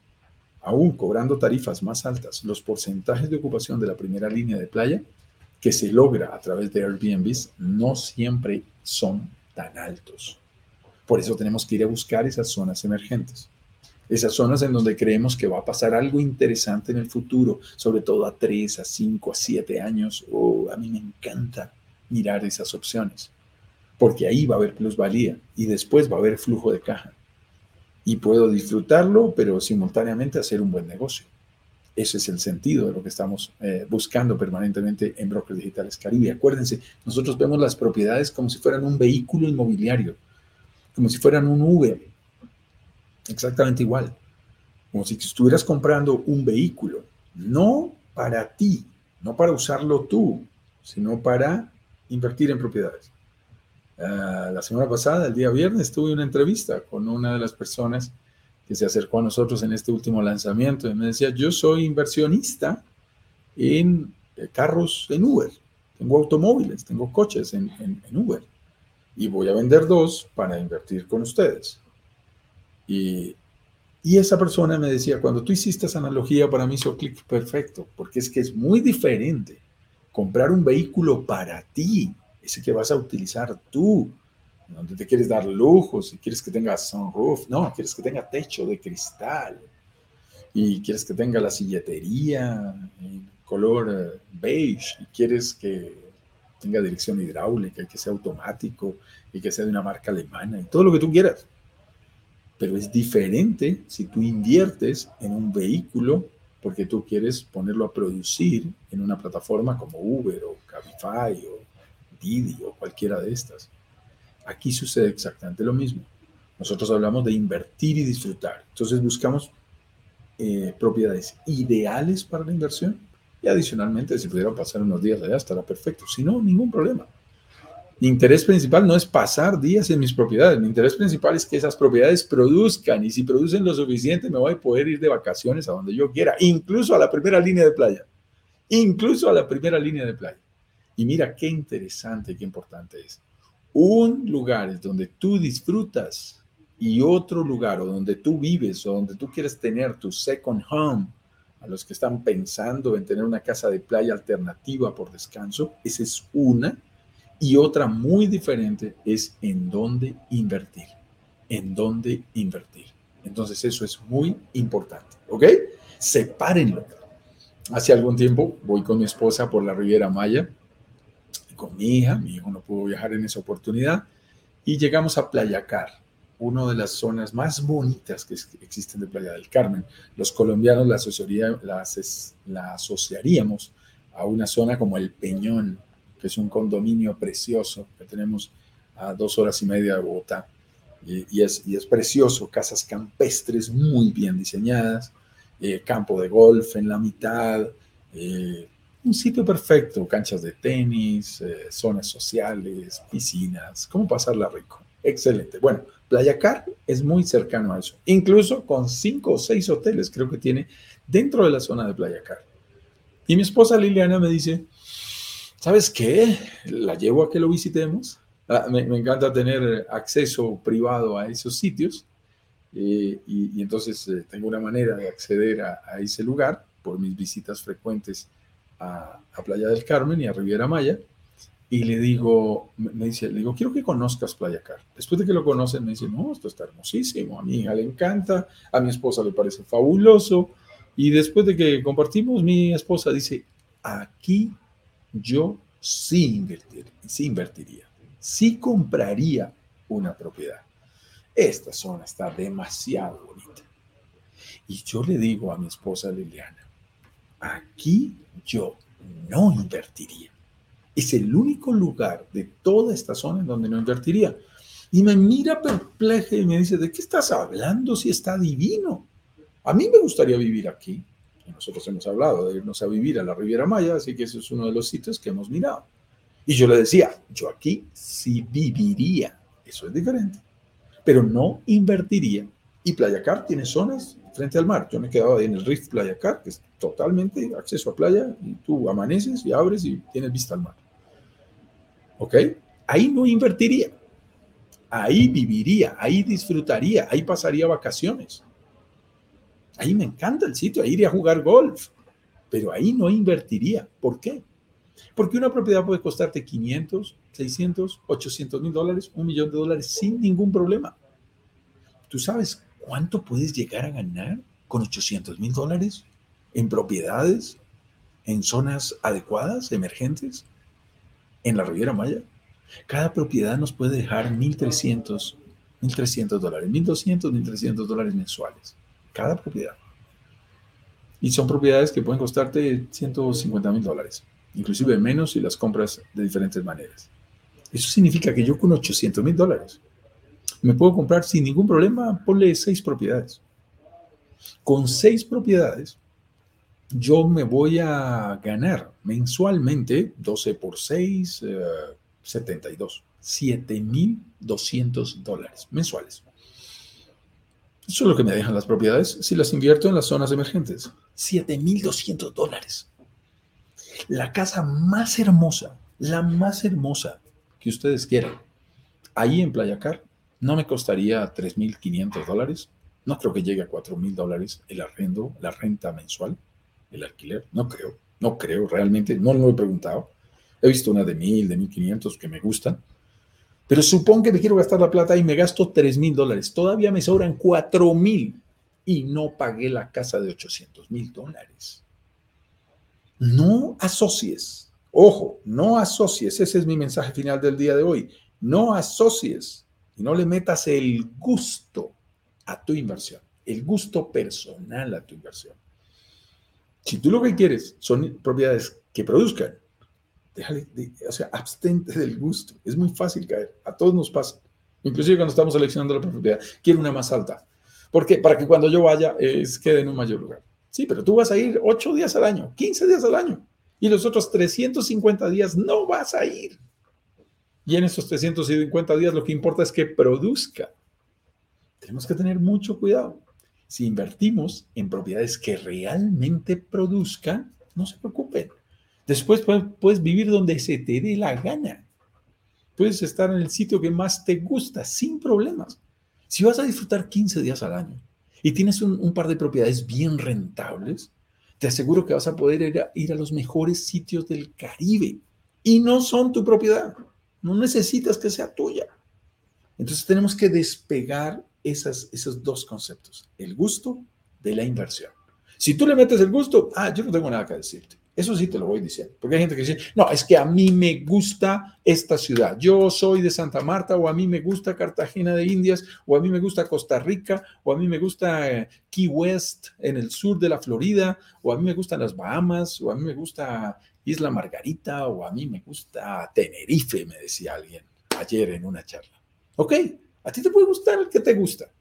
aún cobrando tarifas más altas, los porcentajes de ocupación de la primera línea de playa que se logra a través de Airbnbs no siempre son tan altos. Por eso tenemos que ir a buscar esas zonas emergentes. Esas zonas en donde creemos que va a pasar algo interesante en el futuro, sobre todo a 3, a 5, a 7 años. Oh, a mí me encanta mirar esas opciones, porque ahí va a haber plusvalía y después va a haber flujo de caja. Y puedo disfrutarlo, pero simultáneamente hacer un buen negocio. Ese es el sentido de lo que estamos eh, buscando permanentemente en Brokers Digitales Caribe. Acuérdense, nosotros vemos las propiedades como si fueran un vehículo inmobiliario, como si fueran un Uber, exactamente igual. Como si estuvieras comprando un vehículo, no para ti, no para usarlo tú, sino para invertir en propiedades. Ah, la semana pasada, el día viernes, tuve una entrevista con una de las personas que se acercó a nosotros en este último lanzamiento y me decía, yo soy inversionista en eh, carros en Uber, tengo automóviles, tengo coches en, en Uber y voy a vender dos para invertir con ustedes. Y, esa persona me decía, cuando tú hiciste esa analogía, para mí hizo clic perfecto, porque es que es muy diferente comprar un vehículo para ti, ese que vas a utilizar tú, donde te quieres dar lujos, y quieres que tenga sunroof, no, quieres que tenga techo de cristal, y quieres que tenga la silletería color eh, beige, y quieres que tenga dirección hidráulica, y que sea automático, y que sea de una marca alemana, y todo lo que tú quieras. Pero es diferente si tú inviertes en un vehículo porque tú quieres ponerlo a producir en una plataforma como Uber o Cabify o Didi o cualquiera de estas. Aquí sucede exactamente lo mismo. Nosotros hablamos de invertir y disfrutar. Entonces buscamos eh, propiedades ideales para la inversión y adicionalmente si pudiera pasar unos días allá estará perfecto. Si no, ningún problema. Mi interés principal no es pasar días en mis propiedades, mi interés principal es que esas propiedades produzcan y si producen lo suficiente me voy a poder ir de vacaciones a donde yo quiera, incluso a la primera línea de playa, incluso a la primera línea de playa. Y mira qué interesante, qué importante es. Un lugar es donde tú disfrutas y otro lugar o donde tú vives o donde tú quieres tener tu second home, a los que están pensando en tener una casa de playa alternativa por descanso, esa es una y otra muy diferente es en dónde invertir. En dónde invertir. Entonces eso es muy importante. ¿Ok? Sepárenlo. Hace algún tiempo voy con mi esposa por la Riviera Maya, con mi hija, mi hijo no pudo viajar en esa oportunidad, y llegamos a Playa Car, una de las zonas más bonitas que existen de Playa del Carmen. Los colombianos la, asociaría, la asociaríamos a una zona como el Peñón, que es un condominio precioso que tenemos a dos horas y media de Bogotá. Y, es, y es precioso, casas campestres muy bien diseñadas, eh, campo de golf en la mitad, eh, un sitio perfecto, canchas de tenis, eh, zonas sociales, piscinas, cómo pasarla rico. Excelente. Bueno, Playa Car es muy cercano a eso, incluso con cinco o seis hoteles creo que tiene dentro de la zona de Playa Car. Y mi esposa Liliana me dice, ¿sabes qué? La llevo a que lo visitemos. Ah, me, encanta tener acceso privado a esos sitios eh, y, entonces eh, tengo una manera de acceder a, ese lugar por mis visitas frecuentes a, Playa del Carmen y a Riviera Maya y le digo, me dice, le digo, quiero que conozcas Playa Car. Después de que lo conocen, me dice, no, esto está hermosísimo, a mi hija le encanta, a mi esposa le parece fabuloso. Y después de que compartimos, mi esposa dice, aquí yo sí, invertir, sí invertiría, sí compraría una propiedad. Esta zona está demasiado bonita. Y yo le digo a mi esposa Liliana, aquí yo no invertiría es el único lugar de toda esta zona en donde no invertiría. Y me mira perpleja y me dice, ¿de qué estás hablando si está divino? A mí me gustaría vivir aquí. Y nosotros hemos hablado de irnos a vivir a la Riviera Maya, así que ese es uno de los sitios que hemos mirado. Y yo le decía, yo aquí sí viviría. Eso es diferente. Pero no invertiría. Y Playa Car tiene zonas frente al mar. Yo me quedaba en el Rift Playa Car, que es totalmente acceso a playa, y tú amaneces y abres y tienes vista al mar. ¿Ok? Ahí no invertiría. Ahí viviría, ahí disfrutaría, ahí pasaría vacaciones. Ahí me encanta el sitio, ahí iría a jugar golf. Pero ahí no invertiría. ¿Por qué? Porque una propiedad puede costarte 500, 600, 800 mil dólares, un millón de dólares sin ningún problema. ¿Tú sabes cuánto puedes llegar a ganar con 800 mil dólares en propiedades, en zonas adecuadas, emergentes? en la Riviera Maya, cada propiedad nos puede dejar 1.300, 1.300 dólares, 1.200, 1.300 dólares mensuales. Cada propiedad. Y son propiedades que pueden costarte 150 mil dólares, inclusive menos si las compras de diferentes maneras. Eso significa que yo con 800 mil dólares me puedo comprar sin ningún problema, ponle seis propiedades. Con seis propiedades yo me voy a ganar mensualmente 12 por 6, 72, 7.200 dólares mensuales. Eso es lo que me dejan las propiedades si las invierto en las zonas emergentes. 7.200 dólares. La casa más hermosa, la más hermosa que ustedes quieran, ahí en Playa Car, no me costaría 3.500 dólares. No creo que llegue a 4.000 dólares el arrendo, la renta mensual el alquiler. No creo, no creo realmente, no lo he preguntado. He visto una de mil, de mil quinientos que me gustan. Pero supongo que me quiero gastar la plata y me gasto tres mil dólares. Todavía me sobran cuatro mil y no pagué la casa de 800 mil dólares. No asocies, ojo, no asocies, ese es mi mensaje final del día de hoy. No asocies y no le metas el gusto a tu inversión, el gusto personal a tu inversión. Si tú lo que quieres son propiedades que produzcan, déjale, o sea, abstente del gusto. Es muy fácil caer. A todos nos pasa. Inclusive cuando estamos seleccionando la propiedad, quiero una más alta. ¿Por qué? Para que cuando yo vaya, quede en un mayor lugar. Sí, pero tú vas a ir 8 días al año, 15 días al año. Y los otros 350 días no vas a ir. Y en esos 350 días lo que importa es que produzca. Tenemos que tener mucho cuidado. Si invertimos en propiedades que realmente produzcan, no se preocupen. Después puedes vivir donde se te dé la gana. Puedes estar en el sitio que más te gusta, sin problemas. Si vas a disfrutar 15 días al año y tienes un, par de propiedades bien rentables, te aseguro que vas a poder ir a, los mejores sitios del Caribe. Y no son tu propiedad. No necesitas que sea tuya. Entonces tenemos que despegar esos dos conceptos, el gusto de la inversión. Si tú le metes el gusto, ah, yo no tengo nada que decirte. Eso sí te lo voy diciendo. Porque hay gente que dice, no, es que a mí me gusta esta ciudad. Yo soy de Santa Marta, o a mí me gusta Cartagena de Indias, o a mí me gusta Costa Rica, o a mí me gusta eh, Key West en el sur de la Florida, o a mí me gustan las Bahamas, o a mí me gusta Isla Margarita, o a mí me gusta Tenerife, me decía alguien ayer en una charla. Ok, a ti te puede gustar el que te gusta.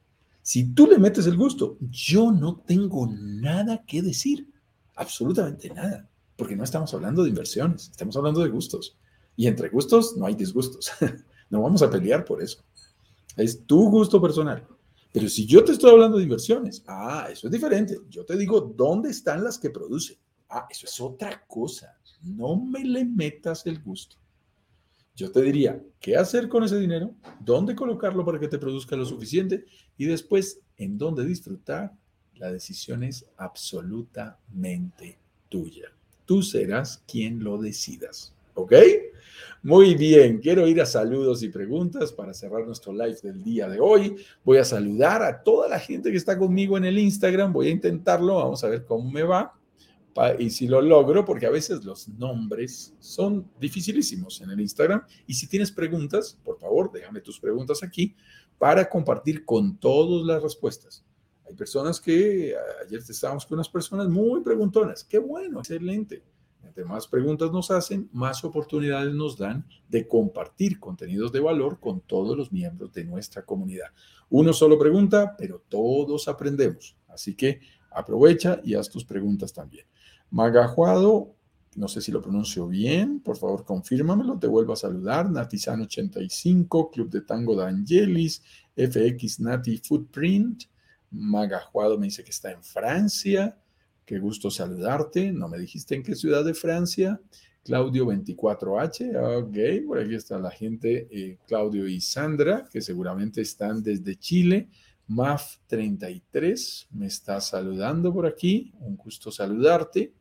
Si tú le metes el gusto, yo no tengo nada que decir, absolutamente nada. Porque no estamos hablando de inversiones, estamos hablando de gustos. Y entre gustos no hay disgustos. no vamos a pelear por eso. Es tu gusto personal. Pero si yo te estoy hablando de inversiones, ah, eso es diferente. Yo te digo dónde están las que producen. Ah, eso es otra cosa. No me le metas el gusto. Yo te diría, ¿qué hacer con ese dinero? ¿Dónde colocarlo para que te produzca lo suficiente? Y después, ¿en dónde disfrutar? La decisión es absolutamente tuya. Tú serás quien lo decidas. ¿Ok? Muy bien, quiero ir a saludos y preguntas para cerrar nuestro live del día de hoy. Voy a saludar a toda la gente que está conmigo en el Instagram. Voy a intentarlo, vamos a ver cómo me va y si lo logro, porque a veces los nombres son dificilísimos en el Instagram. Y si tienes preguntas, por favor, déjame tus preguntas aquí para compartir con todos las respuestas. Hay personas que ayer estábamos con unas personas muy preguntonas. Qué bueno, excelente. Entre más preguntas nos hacen, más oportunidades nos dan de compartir contenidos de valor con todos los miembros de nuestra comunidad. Uno solo pregunta, pero todos aprendemos. Así que aprovecha y haz tus preguntas también. Magajuado, no sé si lo pronuncio bien, por favor confírmamelo, te vuelvo a saludar. Natizan85, Club de Tango de Angelis, FX Nati Footprint. Magajuado me dice que está en Francia. Qué gusto saludarte. No me dijiste en qué ciudad de Francia. Claudio 24H, ok, por aquí está la gente, eh, Claudio y Sandra, que seguramente están desde Chile. MAF33 me está saludando por aquí, un gusto saludarte.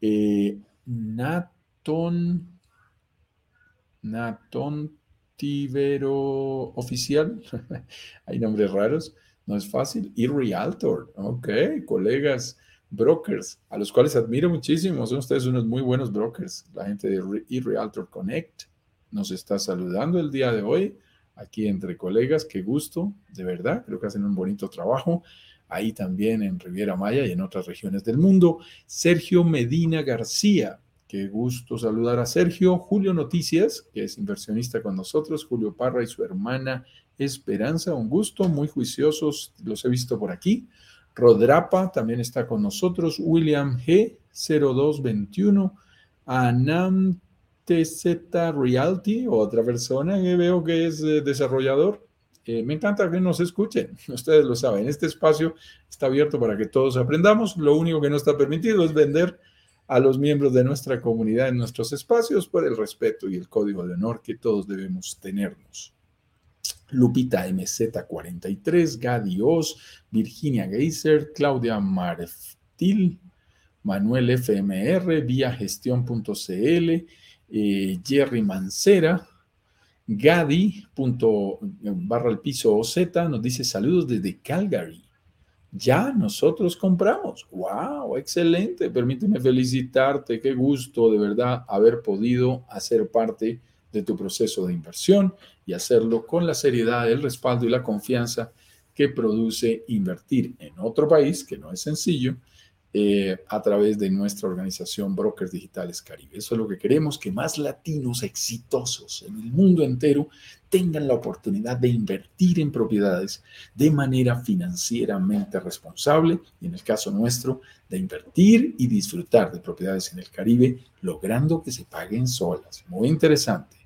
Eh, Naton, Naton Tivero Oficial, hay nombres raros, no es fácil. Y Realtor, ok, colegas brokers, a los cuales admiro muchísimo, son ustedes unos muy buenos brokers. La gente de eRealtor Connect nos está saludando el día de hoy aquí entre colegas. Qué gusto, de verdad. Creo que hacen un bonito trabajo. Ahí también en Riviera Maya y en otras regiones del mundo. Sergio Medina García. Qué gusto saludar a Sergio. Julio Noticias, que es inversionista con nosotros. Julio Parra y su hermana Esperanza. Un gusto, muy juiciosos. Los he visto por aquí. Rodrapa también está con nosotros. William G. 0221. Anam TZ Realty, otra persona que veo que es eh, desarrollador. Eh, me encanta que nos escuchen, ustedes lo saben, este espacio está abierto para que todos aprendamos, lo único que no está permitido es vender a los miembros de nuestra comunidad en nuestros espacios por el respeto y el código de honor que todos debemos tenernos. Lupita MZ43, Gadi Oz, Virginia Geiser, Claudia Marftil, Manuel FMR, viagestión.cl, eh, Jerry Mancera, Gadi, punto, barra el piso OZ, nos dice saludos desde Calgary. Ya nosotros compramos. ¡Wow! Excelente. Permíteme felicitarte. Qué gusto de verdad haber podido hacer parte de tu proceso de inversión y hacerlo con la seriedad, el respaldo y la confianza que produce invertir en otro país, que no es sencillo, eh, a través de nuestra organización Brokers Digitales Caribe. Eso es lo que queremos, que más latinos exitosos en el mundo entero tengan la oportunidad de invertir en propiedades de manera financieramente responsable y en el caso nuestro, de invertir y disfrutar de propiedades en el Caribe, logrando que se paguen solas. Muy interesante.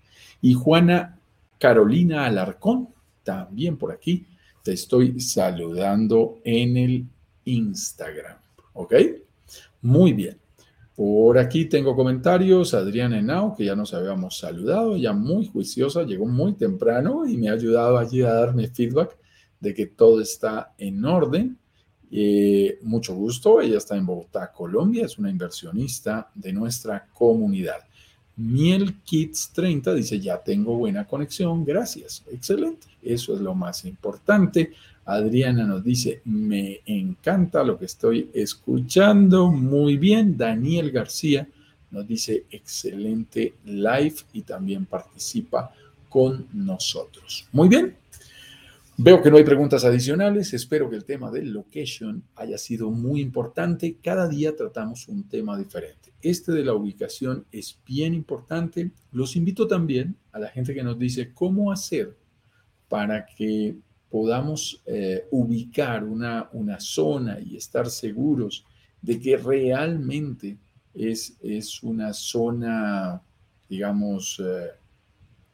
Y Juana Carolina Alarcón, también por aquí, te estoy saludando en el Instagram. ¿Ok? Muy bien. Por aquí tengo comentarios. Adriana Henao, que ya nos habíamos saludado, ya muy juiciosa, llegó muy temprano y me ha ayudado allí a darme feedback de que todo está en orden. Eh, mucho gusto. Ella está en Bogotá, Colombia. Es una inversionista de nuestra comunidad. Miel Kids 30 dice, ya tengo buena conexión, gracias. Excelente. Eso es lo más importante. Adriana nos dice, me encanta lo que estoy escuchando. Muy bien. Daniel García nos dice, excelente live y también participa con nosotros. Muy bien. Veo que no hay preguntas adicionales. Espero que el tema del location haya sido muy importante. Cada día tratamos un tema diferente. Este de la ubicación es bien importante. Los invito también a la gente que nos dice cómo hacer para que podamos eh, ubicar una, una zona y estar seguros de que realmente es, es una zona, digamos, eh,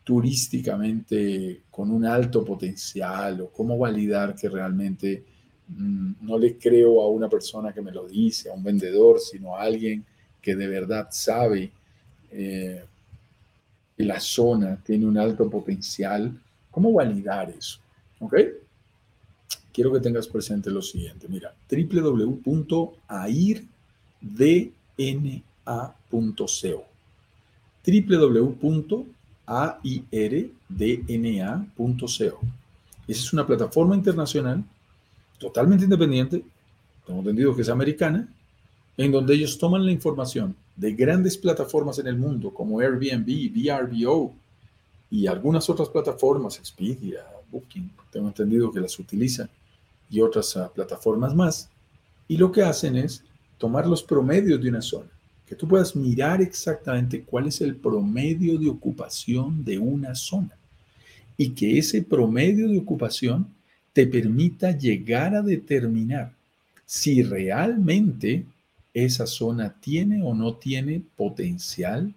turísticamente con un alto potencial o cómo validar que realmente mm, no le creo a una persona que me lo dice, a un vendedor, sino a alguien que de verdad sabe eh, que la zona tiene un alto potencial. ¿Cómo validar eso? ¿Ok? Quiero que tengas presente lo siguiente. Mira, www.airdna.co www.airdna.co Esa es una plataforma internacional totalmente independiente, tengo entendido que es americana, en donde ellos toman la información de grandes plataformas en el mundo como Airbnb, VRBO y algunas otras plataformas, Expedia, Tengo entendido que las utilizan, y otras plataformas más, y lo que hacen es tomar los promedios de una zona que tú puedas mirar exactamente cuál es el promedio de ocupación de una zona y que ese promedio de ocupación te permita llegar a determinar si realmente esa zona tiene o no tiene potencial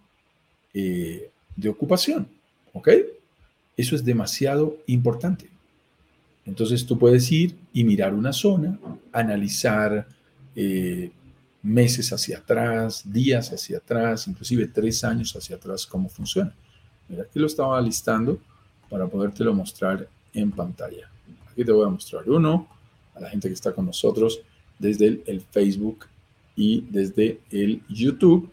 eh, de ocupación. ¿Ok? Eso es demasiado importante. Entonces tú puedes ir y mirar una zona, analizar eh, meses hacia atrás, días hacia atrás, inclusive tres años hacia atrás, cómo funciona. Aquí lo estaba listando para podértelo mostrar en pantalla. Aquí te voy a mostrar uno a la gente que está con nosotros desde el, Facebook y desde el YouTube.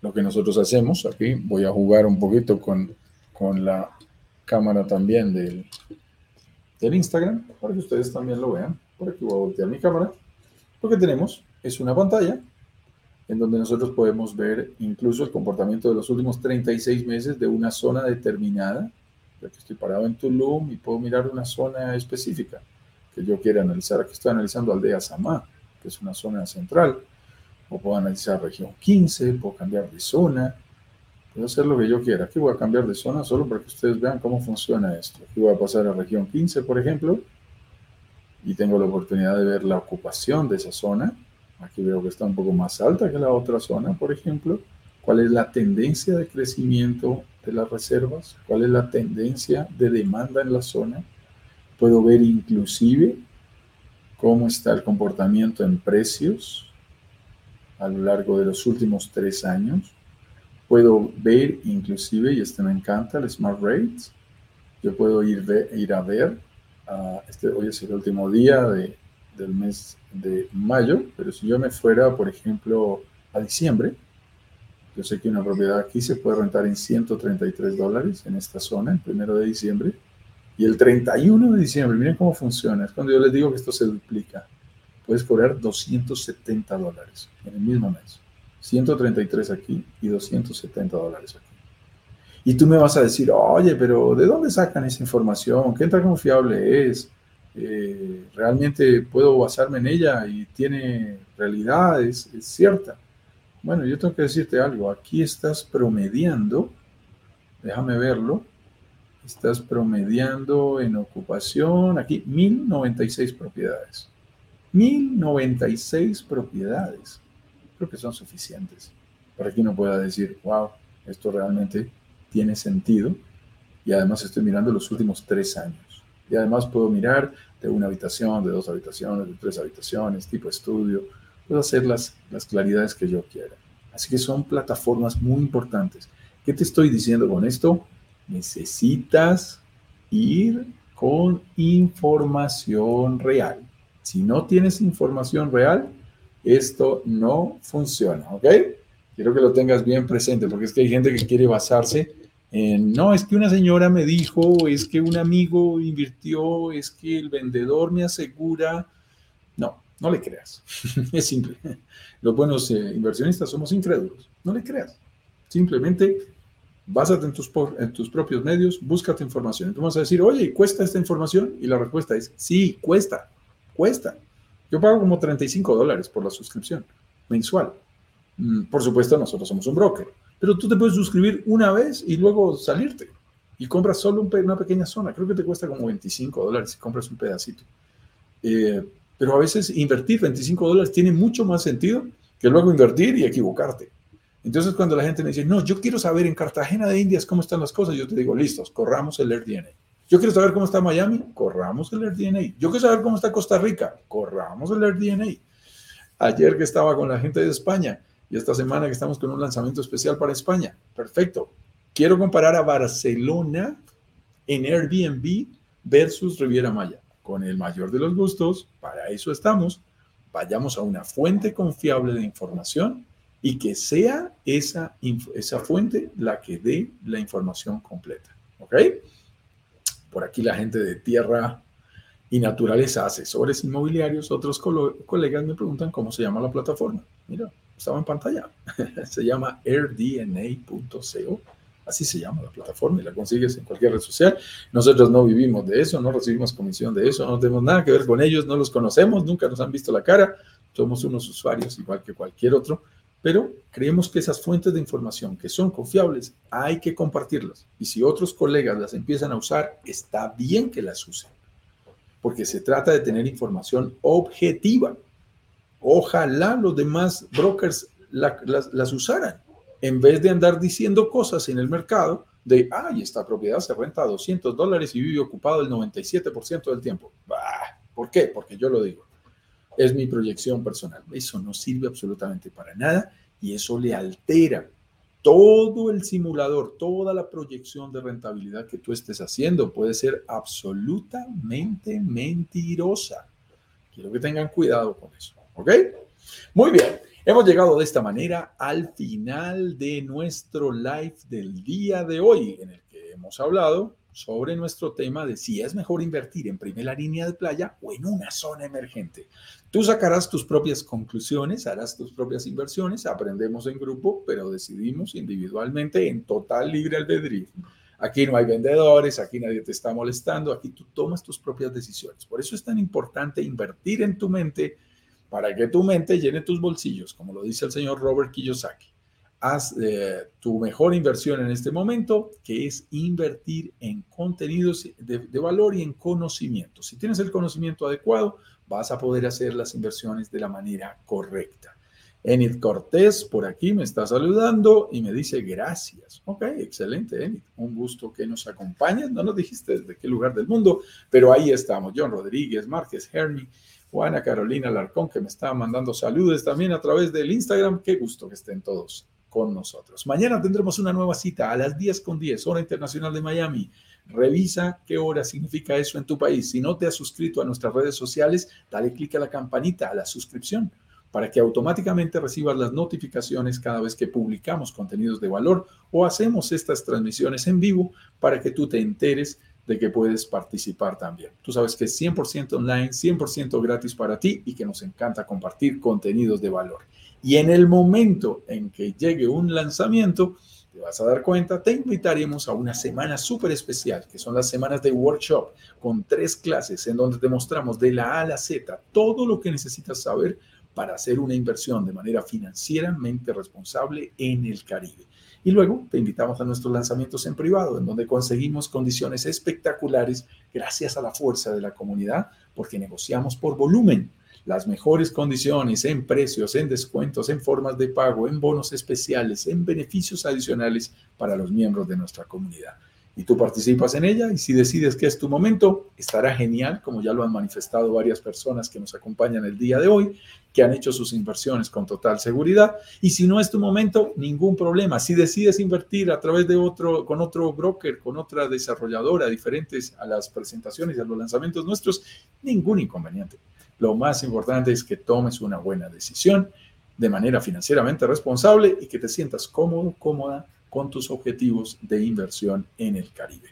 Lo que nosotros hacemos aquí, voy a jugar un poquito con, con la cámara también del, del Instagram para que ustedes también lo vean. Por aquí voy a voltear mi cámara. Lo que tenemos es una pantalla en donde nosotros podemos ver incluso el comportamiento de los últimos 36 meses de una zona determinada. Ya que estoy parado en Tulum y puedo mirar una zona específica que yo quiera analizar. Aquí estoy analizando Aldea Samá, que es una zona central. O puedo analizar región 15, puedo cambiar de zona, puedo hacer lo que yo quiera. Aquí voy a cambiar de zona solo para que ustedes vean cómo funciona esto. Aquí voy a pasar a región 15, por ejemplo, y tengo la oportunidad de ver la ocupación de esa zona Aquí veo que está un poco más alta que la otra zona, por ejemplo. ¿Cuál es la tendencia de crecimiento de las reservas? ¿Cuál es la tendencia de demanda en la zona? Puedo ver inclusive cómo está el comportamiento en precios a lo largo de los últimos tres años. Puedo ver inclusive, y este me encanta, el Smart Rates. Yo puedo ir, ir a ver, uh, este, hoy es el último día de, del mes de mayo, pero si yo me fuera, por ejemplo, a diciembre, yo sé que una propiedad aquí se puede rentar en 133 dólares en esta zona, el primero de diciembre, y el 31 de diciembre, miren cómo funciona, es cuando yo les digo que esto se duplica, puedes cobrar 270 dólares en el mismo mes, 133 aquí y 270 dólares aquí. Y tú me vas a decir, oye, pero ¿de dónde sacan esa información? ¿Qué tan confiable es? Eh, realmente puedo basarme en ella y tiene realidad, es, cierta. Bueno, yo tengo que decirte algo, aquí estás promediando, déjame verlo, estás promediando en ocupación, aquí 1096 propiedades. 1096 propiedades. Creo que son suficientes para que uno pueda decir, wow, esto realmente tiene sentido. Y además estoy mirando los últimos tres años. Y además puedo mirar de una habitación, de dos habitaciones, de tres habitaciones, tipo estudio. Puedo hacer las, las claridades que yo quiera. Así que son plataformas muy importantes. ¿Qué te estoy diciendo con esto? Necesitas ir con información real. Si no tienes información real, esto no funciona, ¿ok? Quiero que lo tengas bien presente porque es que hay gente que quiere basarse no, es que una señora me dijo, es que un amigo invirtió, es que el vendedor me asegura. No, no le creas. es simple. Los buenos eh, inversionistas somos incrédulos. No le creas. Simplemente básate en tus, en tus propios medios, búscate información. Entonces vas a decir, oye, ¿cuesta esta información? Y la respuesta es, sí, cuesta, cuesta. Yo pago como 35 dólares por la suscripción mensual. Mm, por supuesto, nosotros somos un broker pero tú te puedes suscribir una vez y luego salirte. Y compras solo una pequeña zona. Creo que te cuesta como 25 dólares si compras un pedacito. Eh, pero a veces invertir 25 dólares tiene mucho más sentido que luego invertir y equivocarte. Entonces, cuando la gente me dice, no, yo quiero saber en Cartagena de Indias cómo están las cosas, yo te digo, listos, corramos el AirDNA. Yo quiero saber cómo está Miami, corramos el AirDNA. Yo quiero saber cómo está Costa Rica, corramos el AirDNA. Ayer que estaba con la gente de España y esta semana que estamos con un lanzamiento especial para España, perfecto. Quiero comparar a Barcelona en Airbnb versus Riviera Maya. Con el mayor de los gustos, para eso estamos. Vayamos a una fuente confiable de información y que sea esa, esa fuente la que dé la información completa. ¿Ok? Por aquí la gente de tierra y naturaleza, asesores inmobiliarios, otros colegas me preguntan cómo se llama la plataforma. Mira, estaba en pantalla. se llama airdna.co. Así se llama la plataforma y la consigues en cualquier red social. Nosotros no vivimos de eso, no recibimos comisión de eso, no tenemos nada que ver con ellos, no los conocemos, nunca nos han visto la cara. Somos unos usuarios igual que cualquier otro pero creemos que esas fuentes de información que son confiables hay que compartirlas. Y si otros colegas las empiezan a usar, está bien que las usen, porque se trata de tener información objetiva. Ojalá los demás brokers las, usaran, en vez de andar diciendo cosas en el mercado de, ay, esta propiedad se renta a 200 dólares y vive ocupado el 97% del tiempo. Bah, ¿Por qué? Porque yo lo digo es mi proyección personal. Eso no sirve absolutamente para nada y eso le altera todo el simulador, toda la proyección de rentabilidad que tú estés haciendo puede ser absolutamente mentirosa. Quiero que tengan cuidado con eso, ¿ok? Muy bien, hemos llegado de esta manera al final de nuestro live del día de hoy, en el que hemos hablado sobre nuestro tema de si es mejor invertir en primera línea de playa o en una zona emergente. Tú sacarás tus propias conclusiones, harás tus propias inversiones, aprendemos en grupo, pero decidimos individualmente en total libre albedrío. Aquí no hay vendedores, aquí nadie te está molestando, aquí tú tomas tus propias decisiones. Por eso es tan importante invertir en tu mente para que tu mente llene tus bolsillos, como lo dice el señor Robert Kiyosaki haz eh, tu mejor inversión en este momento, que es invertir en contenidos de, valor y en conocimiento. Si tienes el conocimiento adecuado, vas a poder hacer las inversiones de la manera correcta. Enid Cortés por aquí me está saludando y me dice gracias. Ok, excelente, Enid. Un gusto que nos acompañes. No nos dijiste desde qué lugar del mundo, pero ahí estamos. John Rodríguez, Márquez Hermi, Juana Carolina Larcón, que me está mandando saludos también a través del Instagram. Qué gusto que estén todos con nosotros. Mañana tendremos una nueva cita a las 10 con 10, hora internacional de Miami. Revisa qué hora significa eso en tu país. Si no te has suscrito a nuestras redes sociales, dale clic a la campanita, a la suscripción, para que automáticamente recibas las notificaciones cada vez que publicamos contenidos de valor o hacemos estas transmisiones en vivo para que tú te enteres de que puedes participar también. Tú sabes que es 100% online, 100% gratis para ti y que nos encanta compartir contenidos de valor. Y en el momento en que llegue un lanzamiento, te vas a dar cuenta, te invitaremos a una semana súper especial, que son las semanas de workshop, con tres clases en donde te mostramos de la A a la Z todo lo que necesitas saber para hacer una inversión de manera financieramente responsable en el Caribe. Y luego te invitamos a nuestros lanzamientos en privado, en donde conseguimos condiciones espectaculares gracias a la fuerza de la comunidad, porque negociamos por volumen las mejores condiciones en precios, en descuentos, en formas de pago, en bonos especiales, en beneficios adicionales para los miembros de nuestra comunidad. Y tú participas en ella y si decides que es tu momento, estará genial, como ya lo han manifestado varias personas que nos acompañan el día de hoy, que han hecho sus inversiones con total seguridad. Y si no es tu momento, ningún problema. Si decides invertir a través de otro, con otro broker, con otra desarrolladora, diferentes a las presentaciones y a los lanzamientos nuestros, ningún inconveniente. Lo más importante es que tomes una buena decisión de manera financieramente responsable y que te sientas cómodo, cómoda con tus objetivos de inversión en el Caribe.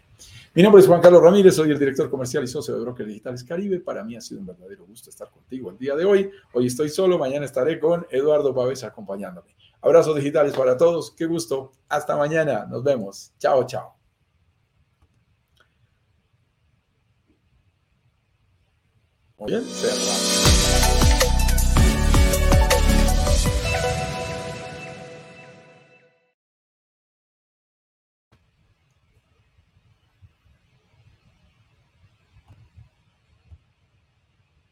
Mi nombre es Juan Carlos Ramírez, soy el director comercial y socio de Broker Digitales Caribe. Para mí ha sido un verdadero gusto estar contigo el día de hoy. Hoy estoy solo, mañana estaré con Eduardo Pávez acompañándome. Abrazos digitales para todos, qué gusto. Hasta mañana, nos vemos. Chao, chao. Muy bien, cerramos.